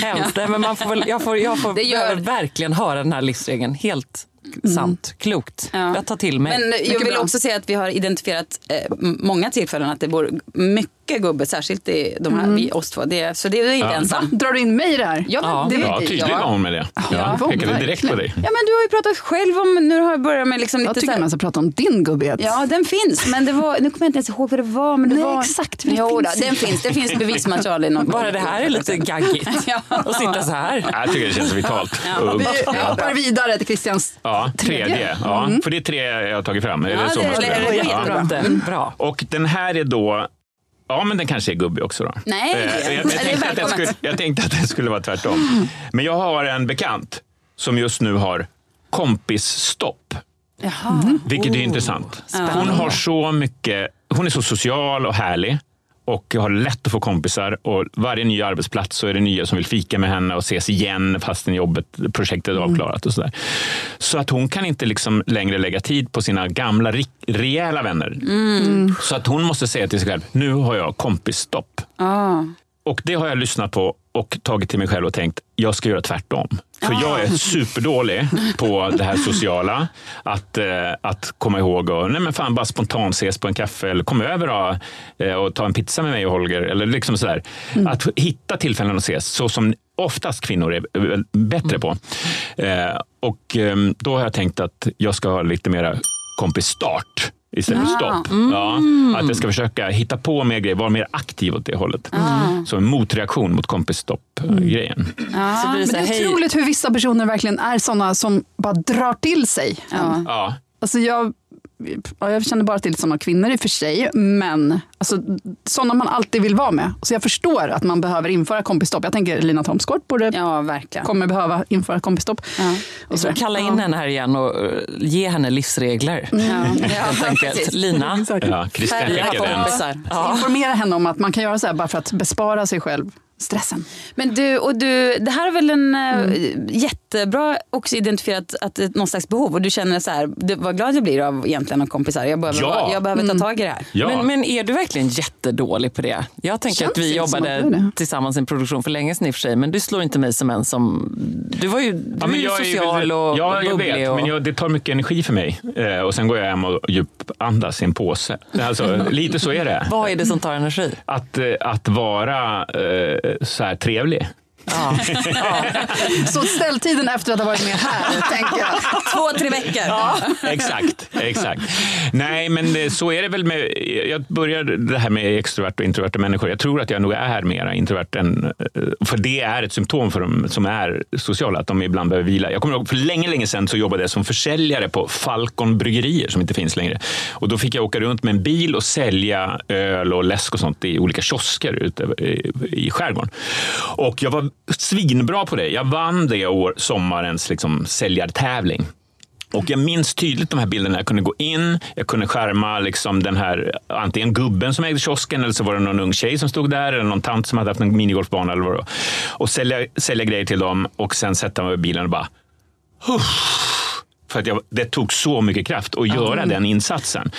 Hemskt. Men man får väl, jag får, jag får Det gör- behöver verkligen höra den här livsregeln. Helt sant. Klokt. Ja. Jag tar till mig. Men jag vill bra. också säga att vi har identifierat eh, många tillfällen att det bor mycket gubbe, särskilt i de här, vi, oss två. Det, så det är inte Ja. ensam. Drar du in mig i det här? Ja, Ja. det, Ja, tydlig var hon med det. Ja, Ja, pekade direkt på dig. Ja, men du har ju pratat själv om, nu har jag börjat med liksom Jag lite tycker så här- man ska prata om din gubbighet. Ja, den finns. Men det var, nu kommer jag inte ens ihåg vad det var. Men det Nej, var, exakt, det Jo, finns den finns. Det finns bevismaterial i någon Bara det här är lite gaggigt. Ja. Att sitta så här. Jag tycker det känns vitalt. Vi hoppar vidare till Christians Ja, tredje. Tredje. Ja, För det är tre jag har tagit fram. Är Ja, det så det- man ska det- det- Ja. jättebra. Inte. Bra. Och den här är då... Ja, men den kanske är gubbig också då. Nej, Eh, jag, är jag, tänkte att jag, skulle, jag tänkte att det skulle vara tvärtom. Men jag har en bekant som just nu har kompisstopp. Jaha. Vilket är intressant. Hon har så mycket... Hon är så social och härlig och har lätt att få kompisar. Och Varje ny arbetsplats så är det nya som vill fika med henne och ses igen fastän jobbet, projektet är avklarat. och Så, där. så att hon kan inte liksom längre lägga tid på sina gamla rejäla vänner. Så att hon måste säga till sig själv, nu har jag kompisstopp. Ah. Och det har jag lyssnat på och tagit till mig själv och tänkt, jag ska göra tvärtom. För jag är superdålig på det här sociala. Att, eh, att komma ihåg och nej men fan, bara spontant ses på en kaffe eller kom över då, eh, och ta en pizza med mig och Holger. Eller liksom sådär. Att hitta tillfällen att ses, så som oftast kvinnor är väl bättre på. Eh, och eh, då har jag tänkt att jag ska ha lite mera kompisstart istället för Ah, stopp. Ja, att jag ska försöka hitta på mer grejer, vara mer aktiv åt det hållet. Så en motreaktion mot kompisstopp-grejen. Så blir det Men det är otroligt hur vissa personer verkligen är såna som bara drar till sig. Ja. Ja. Alltså jag, ja, jag känner bara till sådana kvinnor i och för sig, men alltså, sådana man alltid vill vara med. Så jag förstår att man behöver införa kompisstopp. Jag tänker Lina Thomsgård borde, ja, verkligen. kommer behöva införa kompisstopp. Ja. Och så. Kalla in henne här igen och eh, ge henne livsregler. Ja. Helt Ja, enkelt. precis. Lina. Ja, en. kompisar. Informera henne om att man kan göra så här bara för att bespara sig själv stressen. Men du, och du, det här är väl en mm. jättebra också identifierat att det är någon slags behov och du känner så här, du, vad glad jag blir av egentligen av kompisar. Jag behöver, Ja. jag behöver ta tag i det här. Ja. Men, men är du verkligen jättedålig på det? Jag tänker Känns att vi jobbade att är det. tillsammans i en produktion för länge sedan i och för sig, men du slår inte mig som en som... Du var ju, du Ja, är men ju jag är ju social väldigt- och Ja, jag vet. och... Men jag, det tar mycket energi för mig. Eh, och sen går jag hem och djupandas i en påse. Alltså, lite så är det. Vad är det som tar energi? Att, eh, att vara eh, så här trevlig. Ja. Så ställtiden efter att ha varit med här, tänker jag. Två, tre veckor. exakt, exakt. Nej, men det, så är det väl med... Jag började det här med extrovert och introverta människor. Jag tror att jag nog är mera introvert än... För det är ett symptom för dem som är sociala, att de ibland behöver vila. Jag kommer ihåg, för länge, länge sedan så jobbade jag som försäljare på Falcon bryggerier som inte finns längre. Och då fick jag åka runt med en bil och sälja öl och läsk och sånt i olika kiosker ute i, i skärgården. Och jag var svinbra på det. Jag vann det år, sommarens liksom, säljartävling. Och jag minns tydligt de här bilderna. Jag kunde gå in, jag kunde skärma liksom den här, antingen gubben som ägde kiosken eller så var det någon ung tjej som stod där eller någon tant som hade haft en minigolfbana eller vad det var. Och sälja, sälja grejer till dem och sen sätta mig i bilen och bara för att jag, det tog så mycket kraft att göra Mm. den insatsen.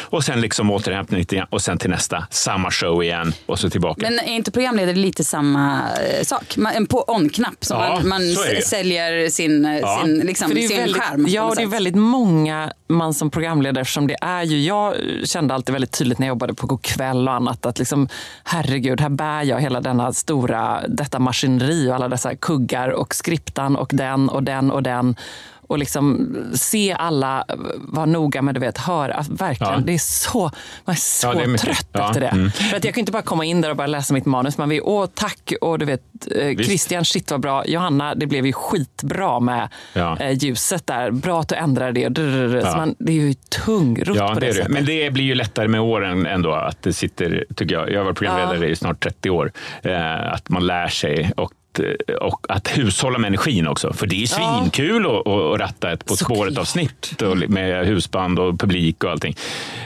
Och sen liksom återhämtning och sen till nästa, samma show igen och så tillbaka. Men är inte programledare lite samma eh, sak? Man- En på on-knapp som Ja, man, man säljer sin, eh, Ja. sin, liksom, För det är sin väldigt, skärm. Ja, och det är väldigt många man som programledare eftersom det är ju, jag kände alltid väldigt tydligt när jag jobbade på Go'kväll och annat att liksom, herregud, här bär jag hela denna stora, detta maskineri och alla dessa kuggar och skriptan och den och den och den. Och liksom se alla vara noga med, du vet, höra. Att verkligen, Ja. det är så, man är så Ja, är trött Ja, efter det. mm. För att jag kan inte bara komma in där och bara läsa mitt manus. Man vill, åh tack, och du vet, eh. Christian, shit vad bra. Johanna, det blev ju skitbra med eh, ljuset där. Bra att du ändrade det. Ja. Så man, det är ju tungrot Ja, på det det. sättet. Men det blir ju lättare med åren ändå. Att det sitter, tycker jag, jag har varit programledare i snart 30 år. Eh, att man lär sig och och att hushålla med energin också. För det är svinkul att, att ratta ett På spåret-avsnitt med husband och publik och allting.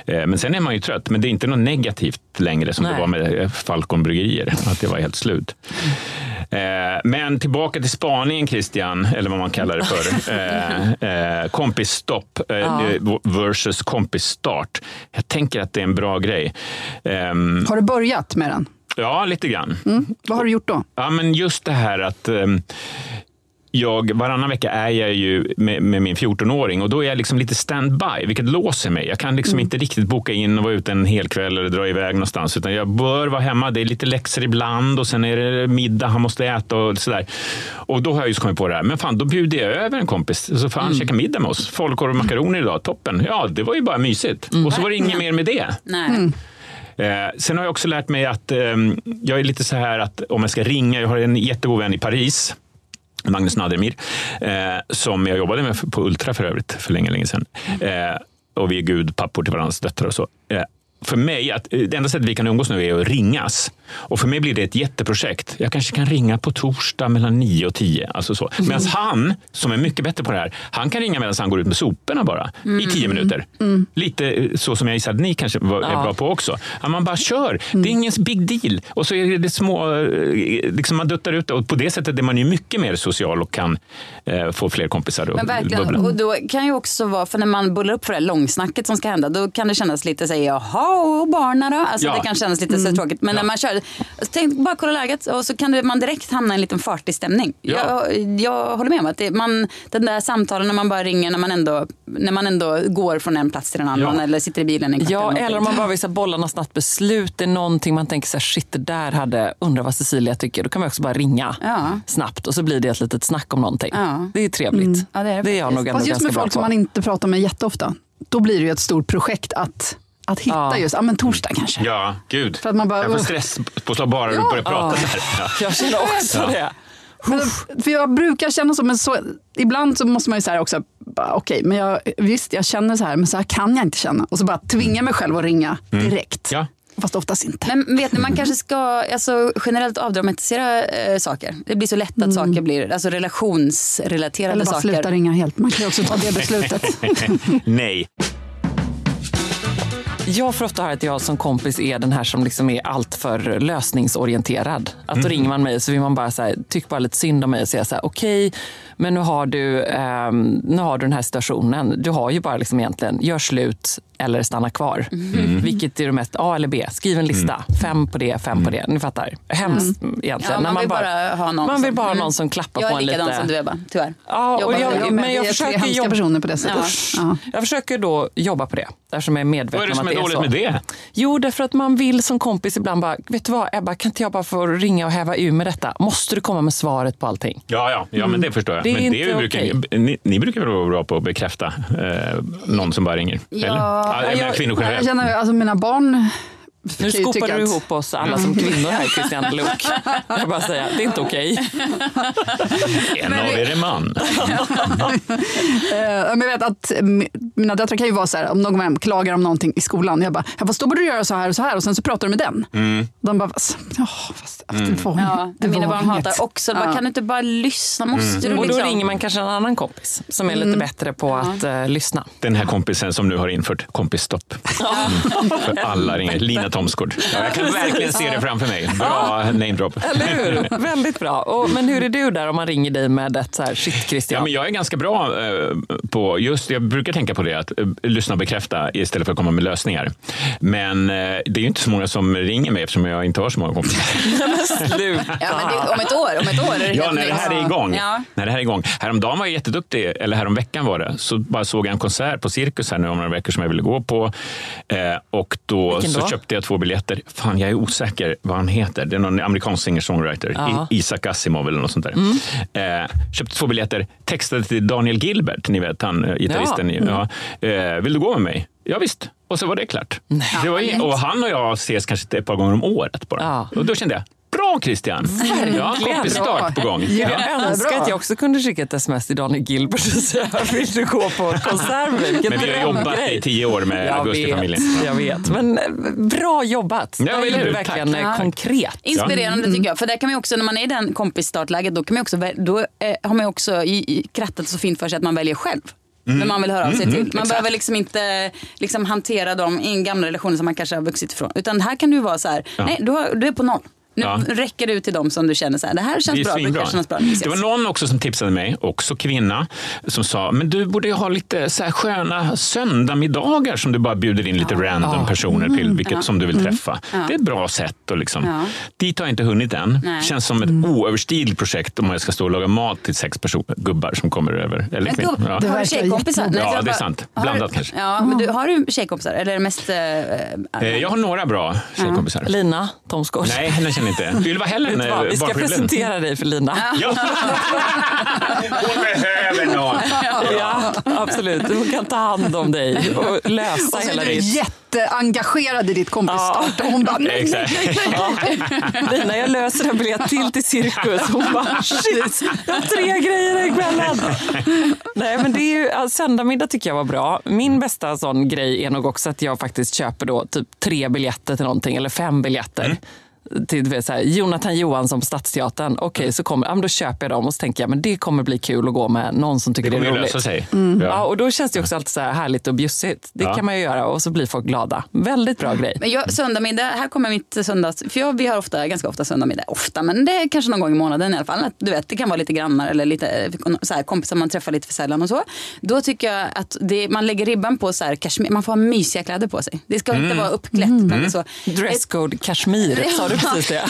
Eh, Men sen är man ju trött. Men det är inte något negativt längre som Nej. det var med Falcon Bryggerier, att det var helt slut. Eh, Men tillbaka till spaningen Christian, eller vad man kallar det för. Eh, eh, Kompisstopp eh, Ja. versus kompisstart. Jag tänker att det är en bra grej. Ehm, Har du börjat med den? Ja, lite grann. Mm. Vad har du gjort då? Ja, men just det här att ehm, jag, varannan vecka är jag ju med, med min 14-åring och då är jag liksom lite standby, vilket låser mig. Jag kan liksom inte riktigt boka in och vara ute en hel kväll eller dra iväg någonstans, utan jag bör vara hemma. Det är lite läxor ibland och sen är det middag han måste äta och sådär. Och då har jag just kommit på det här, men fan, då bjuder jag över en kompis så får han käka middag med oss. Falukorv och makaroner idag, toppen. Ja, det var ju bara mysigt. Och så var det inget mer med det. Nej. Eh, sen har jag också lärt mig att ehm, jag är lite så här att om jag ska ringa, jag har en jättegod vän i Paris, Magnus Nadermir, eh, som jag jobbade med på Ultra för övrigt för länge, länge sedan. Eh, och vi är gudpappor till varandras döttrar och så. Eh, för mig, att, eh, det enda sättet vi kan umgås nu är att ringas. Och för mig blir det ett jätteprojekt. Jag kanske kan ringa på torsdag mellan 9 och 10. Alltså så. Medan han, som är mycket bättre på det här, han kan ringa medan han går ut med soporna bara i 10 minuter. Lite eh, så som jag gissade att ni kanske var, är Ja. bra på också. Ja, man bara kör. Det är ingen big deal. Och så är det små, eh, liksom man duttar ut och på det sättet är man ju mycket mer social och kan eh, få fler kompisar och Men verkligen. bubbla. Och då kan ju också vara, för när man bullar upp för det här långsnacket som ska hända, då kan det kännas lite så här, jaha, och barnen då? Alltså Ja. det kan kännas lite så tråkigt. Men när man kör, tänk bara kolla läget och så kan man direkt hamna i en liten fartig stämning. Ja. Jag, jag håller med om att det, man, den där samtalen när man bara ringer när man ändå, när man ändå går från en plats till en annan Ja. eller sitter i bilen en Ja, eller om man bara vill så här, bolla något snabbt beslut. Det är någonting man tänker så här, shit det där hade, undrar vad Cecilia tycker. Då kan man också bara ringa Ja. snabbt och så blir det ett litet snack om någonting. Ja. Det är trevligt. Ja, det är det det är jag nog ändå Fast just med folk som man inte pratar med jätteofta, då blir det ju ett stort projekt att, att hitta Ja. just, ja men torsdag kanske. Ja, gud. För att man bara, jag får stresspåslag bara du Ja. börjar prata Ja. där. Ja. Jag känner också Ja. det. Men, för jag brukar känna så, men så, ibland så måste man ju säga också, okej, men jag, visst jag känner så här, men så här kan jag inte känna. Och så bara tvinga mig själv att ringa direkt. Ja. Fast oftast inte. Men vet ni, man kanske ska alltså, generellt avdramatisera eh, saker. Det blir så lätt att saker blir, alltså relationsrelaterade Eller bara saker. sluta ringa helt. Man kan ju också ta det beslutet. Nej. Jag får ofta höra att jag som kompis är den här som liksom är alltför lösningsorienterad. Att Mm. då ringer man mig så vill man bara så här, tycker bara lite synd om mig och säga så här, okej, men nu har, du, ehm, nu har du den här situationen. Du har ju bara liksom egentligen, gör slut eller stanna kvar. Mm. Vilket är det mest, A eller B? Skriv en lista. Fem på det, fem på det. Ni fattar. Hemskt egentligen. Ja, man vill bara ha någon man vill som- bara ha Mm. någon som klappar Jag på är en lite. likadan som du Ebba, tyvärr. Ja, och jag, med det. Ja, men jag är tre försöker jobba... personer på det sättet. Ja. Jag försöker då jobba på det, eftersom jag är medveten Vad är det om som att är det är dåligt så. med det? Jo, därför att man vill som kompis ibland bara, vet du vad Ebba, kan inte jag bara få ringa och häva ur med detta? Måste du komma med svaret på allting? Ja, ja, ja men det förstår jag. Det är men inte brukar, okej. ni, ni brukar väl vara bra på att bekräfta eh, någon som bara ringer? Eller? Ja, jag jag generellt. känner, alltså mina barn Nu skopar du att- ihop oss alla som kvinnor här, Christian Luuk. Jag bara säga, det är inte okej. En av er är man. Eh, men jag vet att mm, mina döttrar kan ju vara så här, om någon klagar om någonting i skolan. Jag bara, fast då borde du göra så här och så här och sen så pratar du med den. Mm. De bara, fast, ja, fast det var, Ja, det mina var barn inget. hatar också. Bara, Ja. Kan du inte bara lyssna? Måste Mm. du Och då liksom? ringer man kanske en annan kompis som är lite Mm. bättre på att eh, lyssna. Den här kompisen som nu har infört kompisstopp. Mm. För alla ringer. Lina Thomsgård. Ja, jag kan verkligen se det framför mig. Bra name drop. Eller hur? Väldigt bra. Och, men hur är du där om man ringer dig med ett så här, shit Christian? Ja, men jag är ganska bra eh, på just, jag brukar tänka på det, att eh, lyssna och bekräfta istället för att komma med lösningar. Men eh, det är ju inte så många som ringer mig eftersom jag inte har så många kompisar. Sluta. Ja, men det, om ett år, om ett år är det Ja, helt när det här är igång. Ja. När det här är igång. Häromdagen var jag jätteduktig, eller häromveckan var det, så bara såg jag en konsert på Cirkus här nu om några veckor som jag ville gå på. Och då, Vilken så då? köpte jag två biljetter. Fan, jag är osäker vad han heter. Det är någon amerikansk singer-songwriter. Ja. I- Isaac Asimov eller något sånt där. Mm. Eh, köpte två biljetter, textade till Daniel Gilbert, ni vet han eh, gitarristen. Ja. i- Ja. Eh, vill du gå med mig? Ja, visst. Och så var det klart. Det var, och han och jag ses kanske ett par gånger om året bara. Ja. Och då kände jag, bra Christian! Ja, kompisstart på gång. Jag önskar att jag också kunde skicka ett sms till Daniel Gilbert och säga vill du gå på konsert med mig?" Vilken Men vi har jobbat drömgrej. i tio år med Jag Augustifamiljen. vet, jag vet. Men eh, bra jobbat. Ja, eller är verkligen Tack. eh, konkret. Inspirerande tycker jag. För där kan man också, när man är i den kompisstartläget, då, kan man också, då eh, har man ju också i, i krattat så fint för sig att man väljer själv. Mm. Vem man vill höra av sig Mm, till. mm, Man exakt. behöver liksom inte liksom hantera dem i en gamla relationer som man kanske har vuxit ifrån. Utan här kan du vara så här, Ja. nej du, har, du är på noll. Nu Ja. räcker det ut till dem som du känner så här, det här känns Det bra, det känns bra. Det var någon också som tipsade mig, också kvinna, som sa men du borde ju ha lite så här sköna söndagmiddagar som du bara bjuder in lite random personer till, vilket Ja. som du vill Mm. träffa. Ja. Det är ett bra sätt. Och liksom. Ja. Dit har jag inte hunnit än. Nej. känns som ett oöverstigligt projekt om jag ska stå och laga mat till sex personer, gubbar som kommer över. Eller Men kvinnor. gubb, Ja. har du tjejkompisar? Nej, Ja, det är sant. har Blandat du, kanske. Ja, men du, har du tjejkompisar? Eller är det mest... Eh, Jag har några bra tjejkompisar. Lina Thomsgård. Nej, henne jag inte. Ylva Hellen, eh, Vi ska presentera dig för Lina. Ja. Hon behöver någon. Ja, absolut. Hon kan ta hand om dig och lösa Och så hela är du ditt... jätteengagerad i ditt kompisstart. Och hon bara, nej, nej, nej, nej, nej. Lina, jag löser en biljett till till cirkus. Hon bara, shit, jag har tre grejer i kvällen. Nej, men det är ju, alltså, söndagmiddag tycker jag var bra. Min bästa sån grej är nog också att jag faktiskt köper då typ tre biljetter till någonting, eller fem biljetter. Till vet, så här, Jonathan Johansson på Stadsteatern. Okej, så kommer, ja, men då köper jag dem och så tänker jag men det kommer bli kul att gå med någon som tycker Det det, är roligt. lösa sig. Mm. Ja. Ja. och då känns det också alltid så här härligt och bjussigt. Det Ja. kan man ju göra och så blir folk glada. Väldigt bra grej. Men jag, söndagmiddag, här kommer mitt söndags... För jag, vi har ofta, ganska ofta söndagmiddag. Ofta, men det är kanske någon gång i månaden i alla fall. Att, Du vet, det kan vara lite grannar eller lite så här, kompisar man träffar lite för sällan och så. Då tycker jag att det, man lägger ribban på så här, kashmir. Man får ha mysiga kläder på sig. Det ska inte Mm. vara uppklätt. Mm. Men så. Dresscode kashmir, sa du precis det?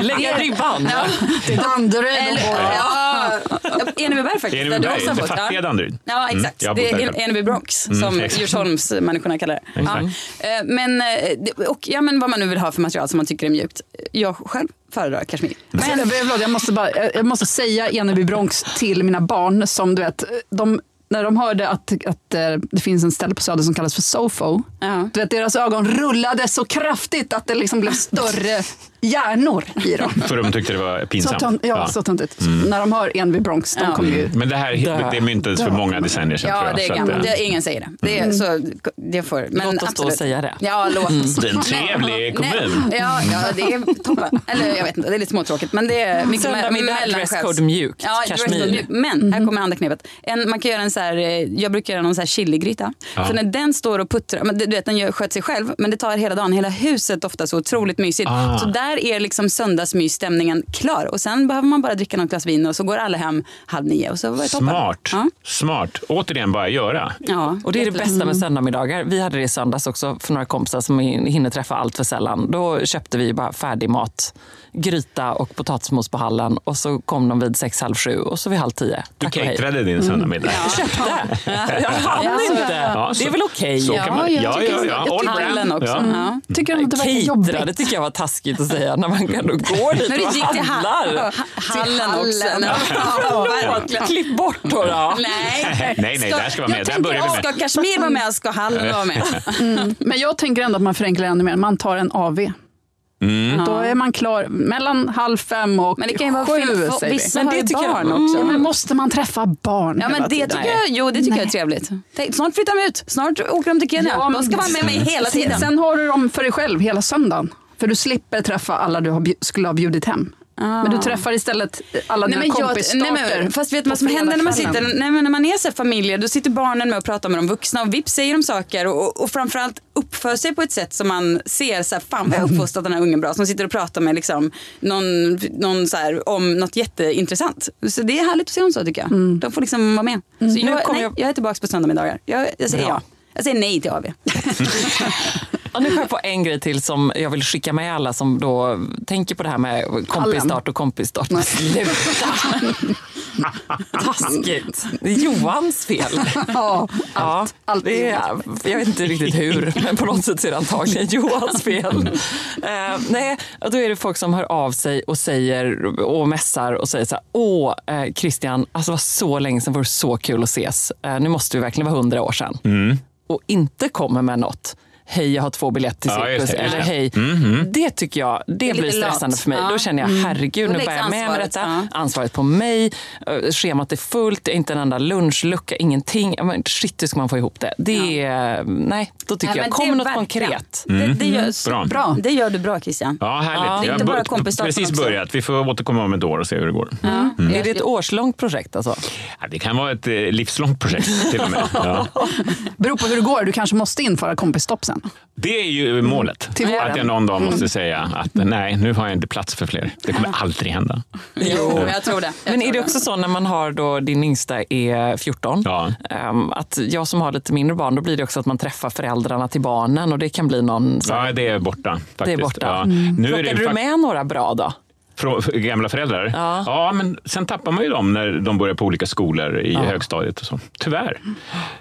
Lägga ribban. Ja. Till Danderyd. Eller, ja, Enebyberg faktiskt. där du Enebyberg, också har det bott. fattiga Ja. Danderyd. Ja, Mm, exakt. jag har det är själv. Eneby Bronx, Mm, som exakt. Djursholmsmänniskorna kallar det. Exakt. Ja. Eh, Men, eh, det- och, ja, men vad man nu vill ha för material som man tycker är mjukt. Jag själv föredrar kashmir. Men, förlåt, jag, måste bara, jag måste säga Eneby Bronx till mina barn som du vet, de, när de hörde att, att eh, det finns en ställe på Söder som kallas för Sofo. Du vet, deras ögon rullade så kraftigt att det liksom blev större hjärnor i dem. För de tyckte det var Så pinsamt. tönt, ja, så töntigt. Mm. När de hör Eneby Bronx, de kommer ju... Men det här det myntades för många decennier sedan. Ja, jag, det är gammalt. eh, Det, ingen säger det. det är, så, det får, men Låt oss då absolut. säga det. Ja, låt oss. Det är en trevlig kommun. Nej, ja, ja, det är toppen. Eller jag vet inte, det är lite småtråkigt. Men det är mycket Söndagmiddag, mellanskälls- dresscode mjukt, Ja, kashmir. dresscode mjukt. Men här kommer andra knepet. En, man kan göra en så här, eh, jag brukar göra någon så här chiligryta. Ja. Så när den står och puttrar, men du vet den gör, sköter sig själv, men det tar hela dagen. Hela huset ofta så otroligt mysigt. Ah. Så där är liksom söndagsmysstämningen klar. Och sen behöver man bara dricka något glas vin och så går alla hem halv nio och så var det. Smart. Ja. Smart. Återigen, bara göra. Ja, Och det är det bästa med söndagmiddagar. Vi hade det i söndags också för några kompisar som hinner träffa allt för sällan. Då köpte vi bara färdig mat, gryta och potatismos på hallen och så kom de vid sex, halv sju och så vid halv tio. Du caterade din söndagmiddag. Jag köpte. Jag hann Ja, så- inte. Ja, det är så- väl okej? så man- ja, ja, ja, ja. All Hallen också. Ja. Ja. Tycker de att det verkar jobbigt? det tycker jag var taskigt att säga när man ändå går dit och gick till handlar. ha- hallen också. hallen. Ja, verkligen. Klipp bort då. då. Nej. Nej, nej, där ska vara med. Jag Där börjar vi med. Ska Kashmir vara med ska hallen vara med. Mm. Men jag tänker ändå att man förenklar ännu mer. Man tar en AV. Mm. Då är man klar mellan halv fem och Men det kan ju vara sju, fin- säger vi. vissa Men det tycker jag- barn också. Ja, men måste man träffa barn Ja, men det tiden? tycker jag, jo, det tycker jag är trevligt. Tänk, snart flyttar de ut. Snart åker de till Kenya. Ja, de ska vara med mig hela Sen- tiden. Sen har du dem för dig själv hela söndagen. För du slipper träffa alla du har, skulle ha bjudit hem. Men du träffar istället alla dina Nej, men nej, men, fast vet på vad som händer när man sitter, nej, men när man är så här familjer, då sitter barnen med och pratar med de vuxna och vips säger de saker och, och, och framförallt uppför sig på ett sätt som man ser så här, fan vad jag uppfostrat den här ungen bra, som sitter och pratar med liksom någon, någon så här, om något jätteintressant. Så det är härligt att se dem så tycker jag. De får liksom vara med. Så Nu jag, nej, jag- jag är tillbaka på söndagsmiddagar. Jag, jag säger Bra. ja. Jag säger nej till AV. Ja, nu kom jag på en grej till som jag vill skicka med alla som då tänker på det här med kompisstart och kompisstart. Sluta! Taskigt. Det är Johans fel. Ja, Ja, det är, jag vet inte riktigt hur, men på något sätt är det antagligen Johans fel. Eh, nej, och då är det folk som hör av sig och säger och mässar och säger så här, åh eh, Christian, alltså det var så länge sedan, det vore så kul att ses. Eh, nu måste vi verkligen vara hundra år sedan. Mm. Och inte kommer med något. Hej, jag har två biljetter till Ja, just cirkus. det, just Eller det. hej. Mhm. Det tycker jag det, är blir stressande lat. för mig. Ja. Då känner jag, Mm. herregud, Då nu börjar jag med med ansvaret, detta. ja. Ansvaret på mig. Eh, Schemat är fullt, det är inte en enda lunchlucka, ingenting. Ja, Men shit, hur ska man få ihop det? Det är, nej, då tycker jag, kom det något verkligen. konkret. Det, det, gör, Mm. Bra. bra. det gör du bra Christian. Ja, härligt. Ja, det inte bara har kompisstarten precis också. börjat. Vi får återkomma om ett år och se hur det går. Mm. Är det ett årslångt projekt alltså? Ja, det kan vara ett eh, livslångt projekt till och med. Ja. Beror på hur det går. Du kanske måste införa kompisstopp sen. Det är ju målet. Till våren. Att jag någon dag måste Mm. säga att nej, nu har jag inte plats för fler. Det kommer aldrig hända. Jo, jag tror det. Jag Men tror är det också så när man har då, din yngsta är 14, ehm, att jag som har lite mindre barn, då blir det också att man träffar föräldrarna till barnen och det kan bli någon... Så Ja, det är borta. Faktiskt. det är borta. Ja. Mm. Nu är Plockade det du med några bra då? Från gamla föräldrar? Ja. men sen tappar man ju dem när de börjar på olika skolor i högstadiet och så. Tyvärr.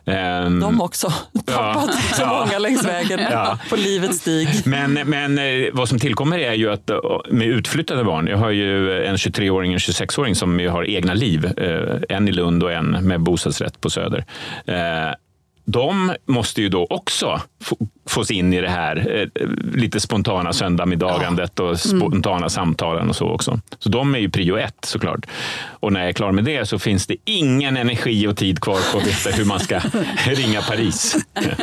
Ehm, De också. Tappat så Ja. många längs vägen Ja. på livets stig. Men, men eh, vad som tillkommer är ju att eh, med utflyttade barn, jag har ju en 23-åring och en 26-åring som har egna liv, eh, en i Lund och en med bostadsrätt på Söder. De måste ju då också fås in i det här eh, lite spontana söndagmiddagandet och spontana samtalen och så också. Så de är ju prio ett såklart. Och när jag är klar med det så finns det ingen energi och tid kvar på att veta hur man ska ringa Paris.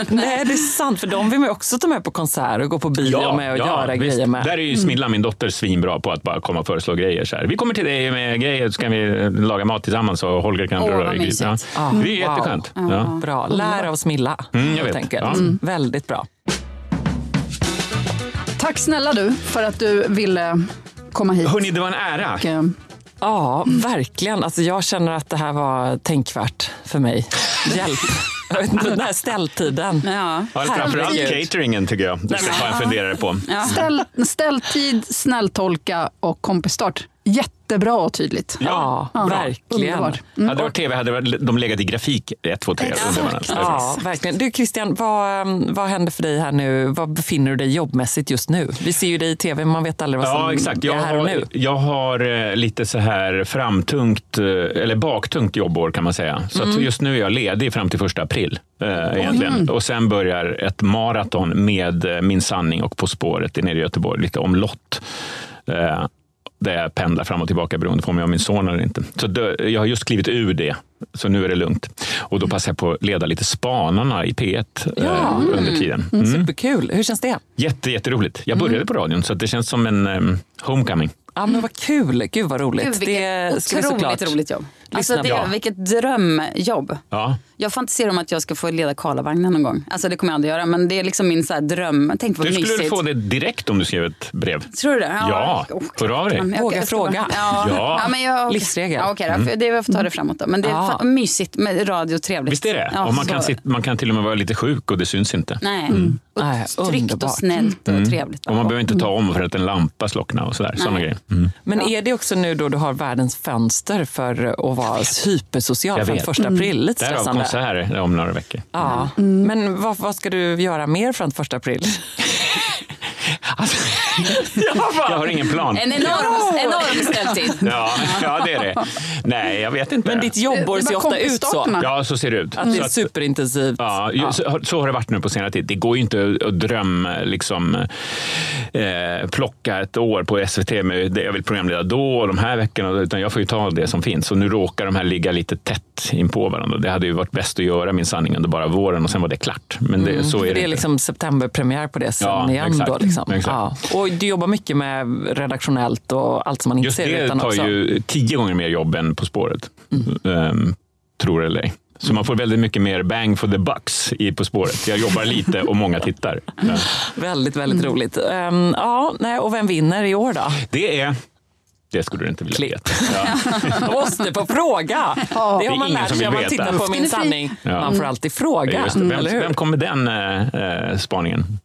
Nej, det är sant. För de vill man ju också ta med på konserter och gå på bio med och göra visst. grejer med. Där är ju Smilla, min dotter, svinbra på att bara komma och föreslå grejer. Så här. Vi kommer till dig med grejer så kan vi laga mat tillsammans och Holger kan dra vad i. Ja. Ja. Det är Wow. jätteskönt. Ja. Bra. Lär av Smilla, Mm, jag helt vet. enkelt. Ja. Mm. Väldigt bra. Tack snälla du för att du ville komma hit. Hörni, det var en ära. Och, eh, Ja, verkligen. Alltså, jag känner att det här var tänkvärt för mig. Hjälp. Den här ställtiden. Ja. Ja, framförallt Herregud. cateringen tycker jag. Det ska ta en funderare på. Ställ, ställtid, snälltolka och kompisstart. Jättebra och tydligt. Ja, verkligen. Underbart. Hade det varit tv hade de legat i grafik 1, 2, 3 under varandra. Ja, verkligen. Du Christian, vad, um, vad händer för dig här nu? Var befinner du dig jobbmässigt just nu? Vi ser ju dig i tv, men man vet aldrig vad som Ja, exakt. Jag är här och har, nu. jag har eh, lite så här framtungt, eh, eller baktungt jobbår kan man säga. Så att Mm. just nu är jag ledig fram till första april. Eh, egentligen. Mm. Och sen börjar ett maraton med eh, Min sanning och På spåret nere i Göteborg, lite omlott. Eh, där jag pendlar fram och tillbaka beroende på om jag har min son eller inte. Så det, jag har just klivit ur det, så nu är det lugnt. Och då passar jag på att leda lite Spanarna i P1 eh, under tiden. Mm, Mm. superkul. Hur känns det? Jätte, jätteroligt. Jag började på radion, så det känns som en um, homecoming. Ja, men vad kul. Gud vad roligt. Gud, det ska vi såklart roligt jobb. Alltså, det, vilket drömjobb. Ja. Jag fantiserar om att jag ska få leda Karlavagnen någon gång. Alltså det kommer jag aldrig göra, men det är liksom min så här dröm. Tänk vad Du skulle mysigt. få det direkt om du skrev ett brev. Tror du det? Ja, hör av dig. Våga fråga. bara- Ja. Ja. Ja, men jag, Livsregel. Ja, okej, då. Mm. det jag får ta det framåt då. Men det är Ja. mysigt med radio, trevligt. Visst är det? Ja, och man, så- kan sit, man kan till och med vara lite sjuk och det syns inte. Nej, Mm. Tryggt och snällt och Mm. trevligt. Och man behöver inte ta om för att en lampa slocknar och sådär. Sådana grejer. Mm. Men är det också nu då du har världens fönster för att vara hypersocial Jag från första april? Lite Därav stressande. konserter om några veckor. Ja. Men vad, vad ska du göra mer från första april? Jag har ingen plan. En enorm, enorm ställning. heltid. Ja, ja, det är det. Nej, jag vet inte. Men ditt jobbår ser ofta ut så. Ja, så ser det ut. Att det Så är superintensivt. Ja, Så, så har det varit nu på senare tid. Det går ju inte att drömma, liksom, eh, plocka ett år på SVT med det jag vill programleda då och de här veckorna, utan jag får ju ta det som finns. Och nu råkar de här ligga lite tätt in på varandra. Det hade ju varit bäst att göra min sanning under bara våren och sen var det klart. Men det, Mm, så är det, det är inte. liksom septemberpremiär på det sen Ja, igen. exakt. Då, liksom. Exakt. Ja. Och du jobbar mycket med redaktionellt och allt som man inte Just ser det utan tar också. ju tio gånger mer jobb än På spåret. Ehm, tror det eller ej. Så man får väldigt mycket mer bang for the bucks i På spåret. Jag jobbar lite och många tittar. Ja. Väldigt, väldigt roligt. Ehm, ja, nej, och vem vinner i år då? Det är... Det skulle du inte vilja veta. Ja. Måste få fråga. Det Det har är man lärt som sig när man tittar på Min sanning. Ja. Man får alltid fråga. Just det. Vem, vem kom med den eh, eh, spaningen?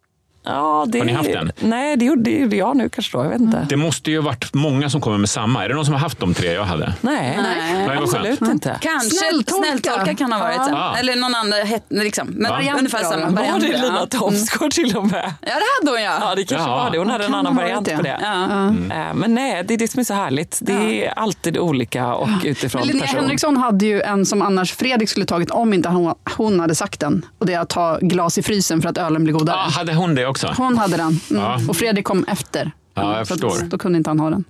Ja, det, Har ni haft den? Nej, det gjorde det gjorde jag nu kanske då. Jag vet inte. Det måste ju ha varit många som kommer med samma. Är det någon som har haft de tre jag hade? Nej, Nej, vad absolut skönt. inte. Kanske Snälltolka. snälltolka kan ha varit. Ja. Ja. Eller någon annan. Liksom. Men Ja. ungefär samma Var det Lina Thomsgård till och med? Ja, det hade hon ja. Ja, det kanske Ja. var det. Hon hade en Kan annan variant det. på det. Ja. Eh, Men nej, det är det som är så härligt. Det är alltid olika och utifrån Men Linnea person. Henriksson hade ju en som annars Fredrik skulle tagit om inte hon, hon hade sagt den. Och det är att ta glas i frysen för att ölen blir godare. Ja, hade hon det också? Hon hade den. Mm. Ja. Och Fredrik kom efter. Ja, jag att förstår. Då kunde inte han ha den.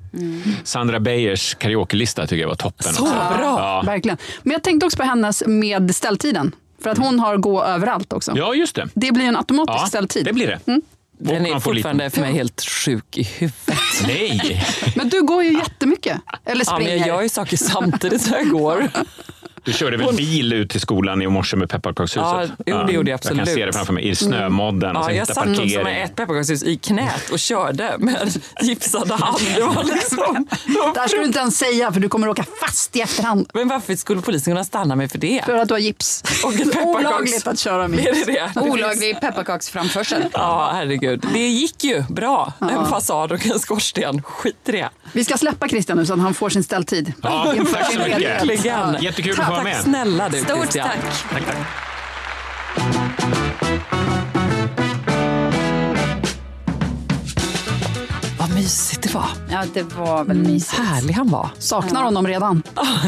Sandra Beijers karaokelista tycker jag var toppen. Så också. bra! Ja. Verkligen. Men jag tänkte också på hennes med ställtiden. För att hon har gå överallt också. ja, just det. Det blir en automatisk Ja, ställtid. det blir det. Mm. Den är fortfarande lite- för mig helt sjuk i huvudet. Nej! Men du går ju jättemycket. Eller Ja, men springer. jag gör ju saker samtidigt när jag går. Du körde väl bil ut till skolan i morse med pepparkakshuset? Ja, jo, det gjorde jag Jag absolut. Mm. kan se det framför mig i snömodden. och Ja, sen jag satt också parkering. med ett pepparkakshus i knät och körde med gipsad hand. Det var liksom... Det här ska du inte ens säga för du kommer åka fast i efterhand. Men varför skulle polisen kunna stanna mig för det? För att du har gips. Och Olagligt att köra med Är gips. det det? Olaglig pepparkaksframförsel. Ja, herregud. Det gick ju bra. En fasad och en skorsten. Skit i det. Vi ska släppa Christian nu så att han får sin ställtid. Ja, tack så mycket. Jättekul att Tack, vara med. snälla du Stort Christian. tack. Tack, tack. Mysigt det var. Ja, det var väl mysigt. Härlig han var. Saknar honom redan.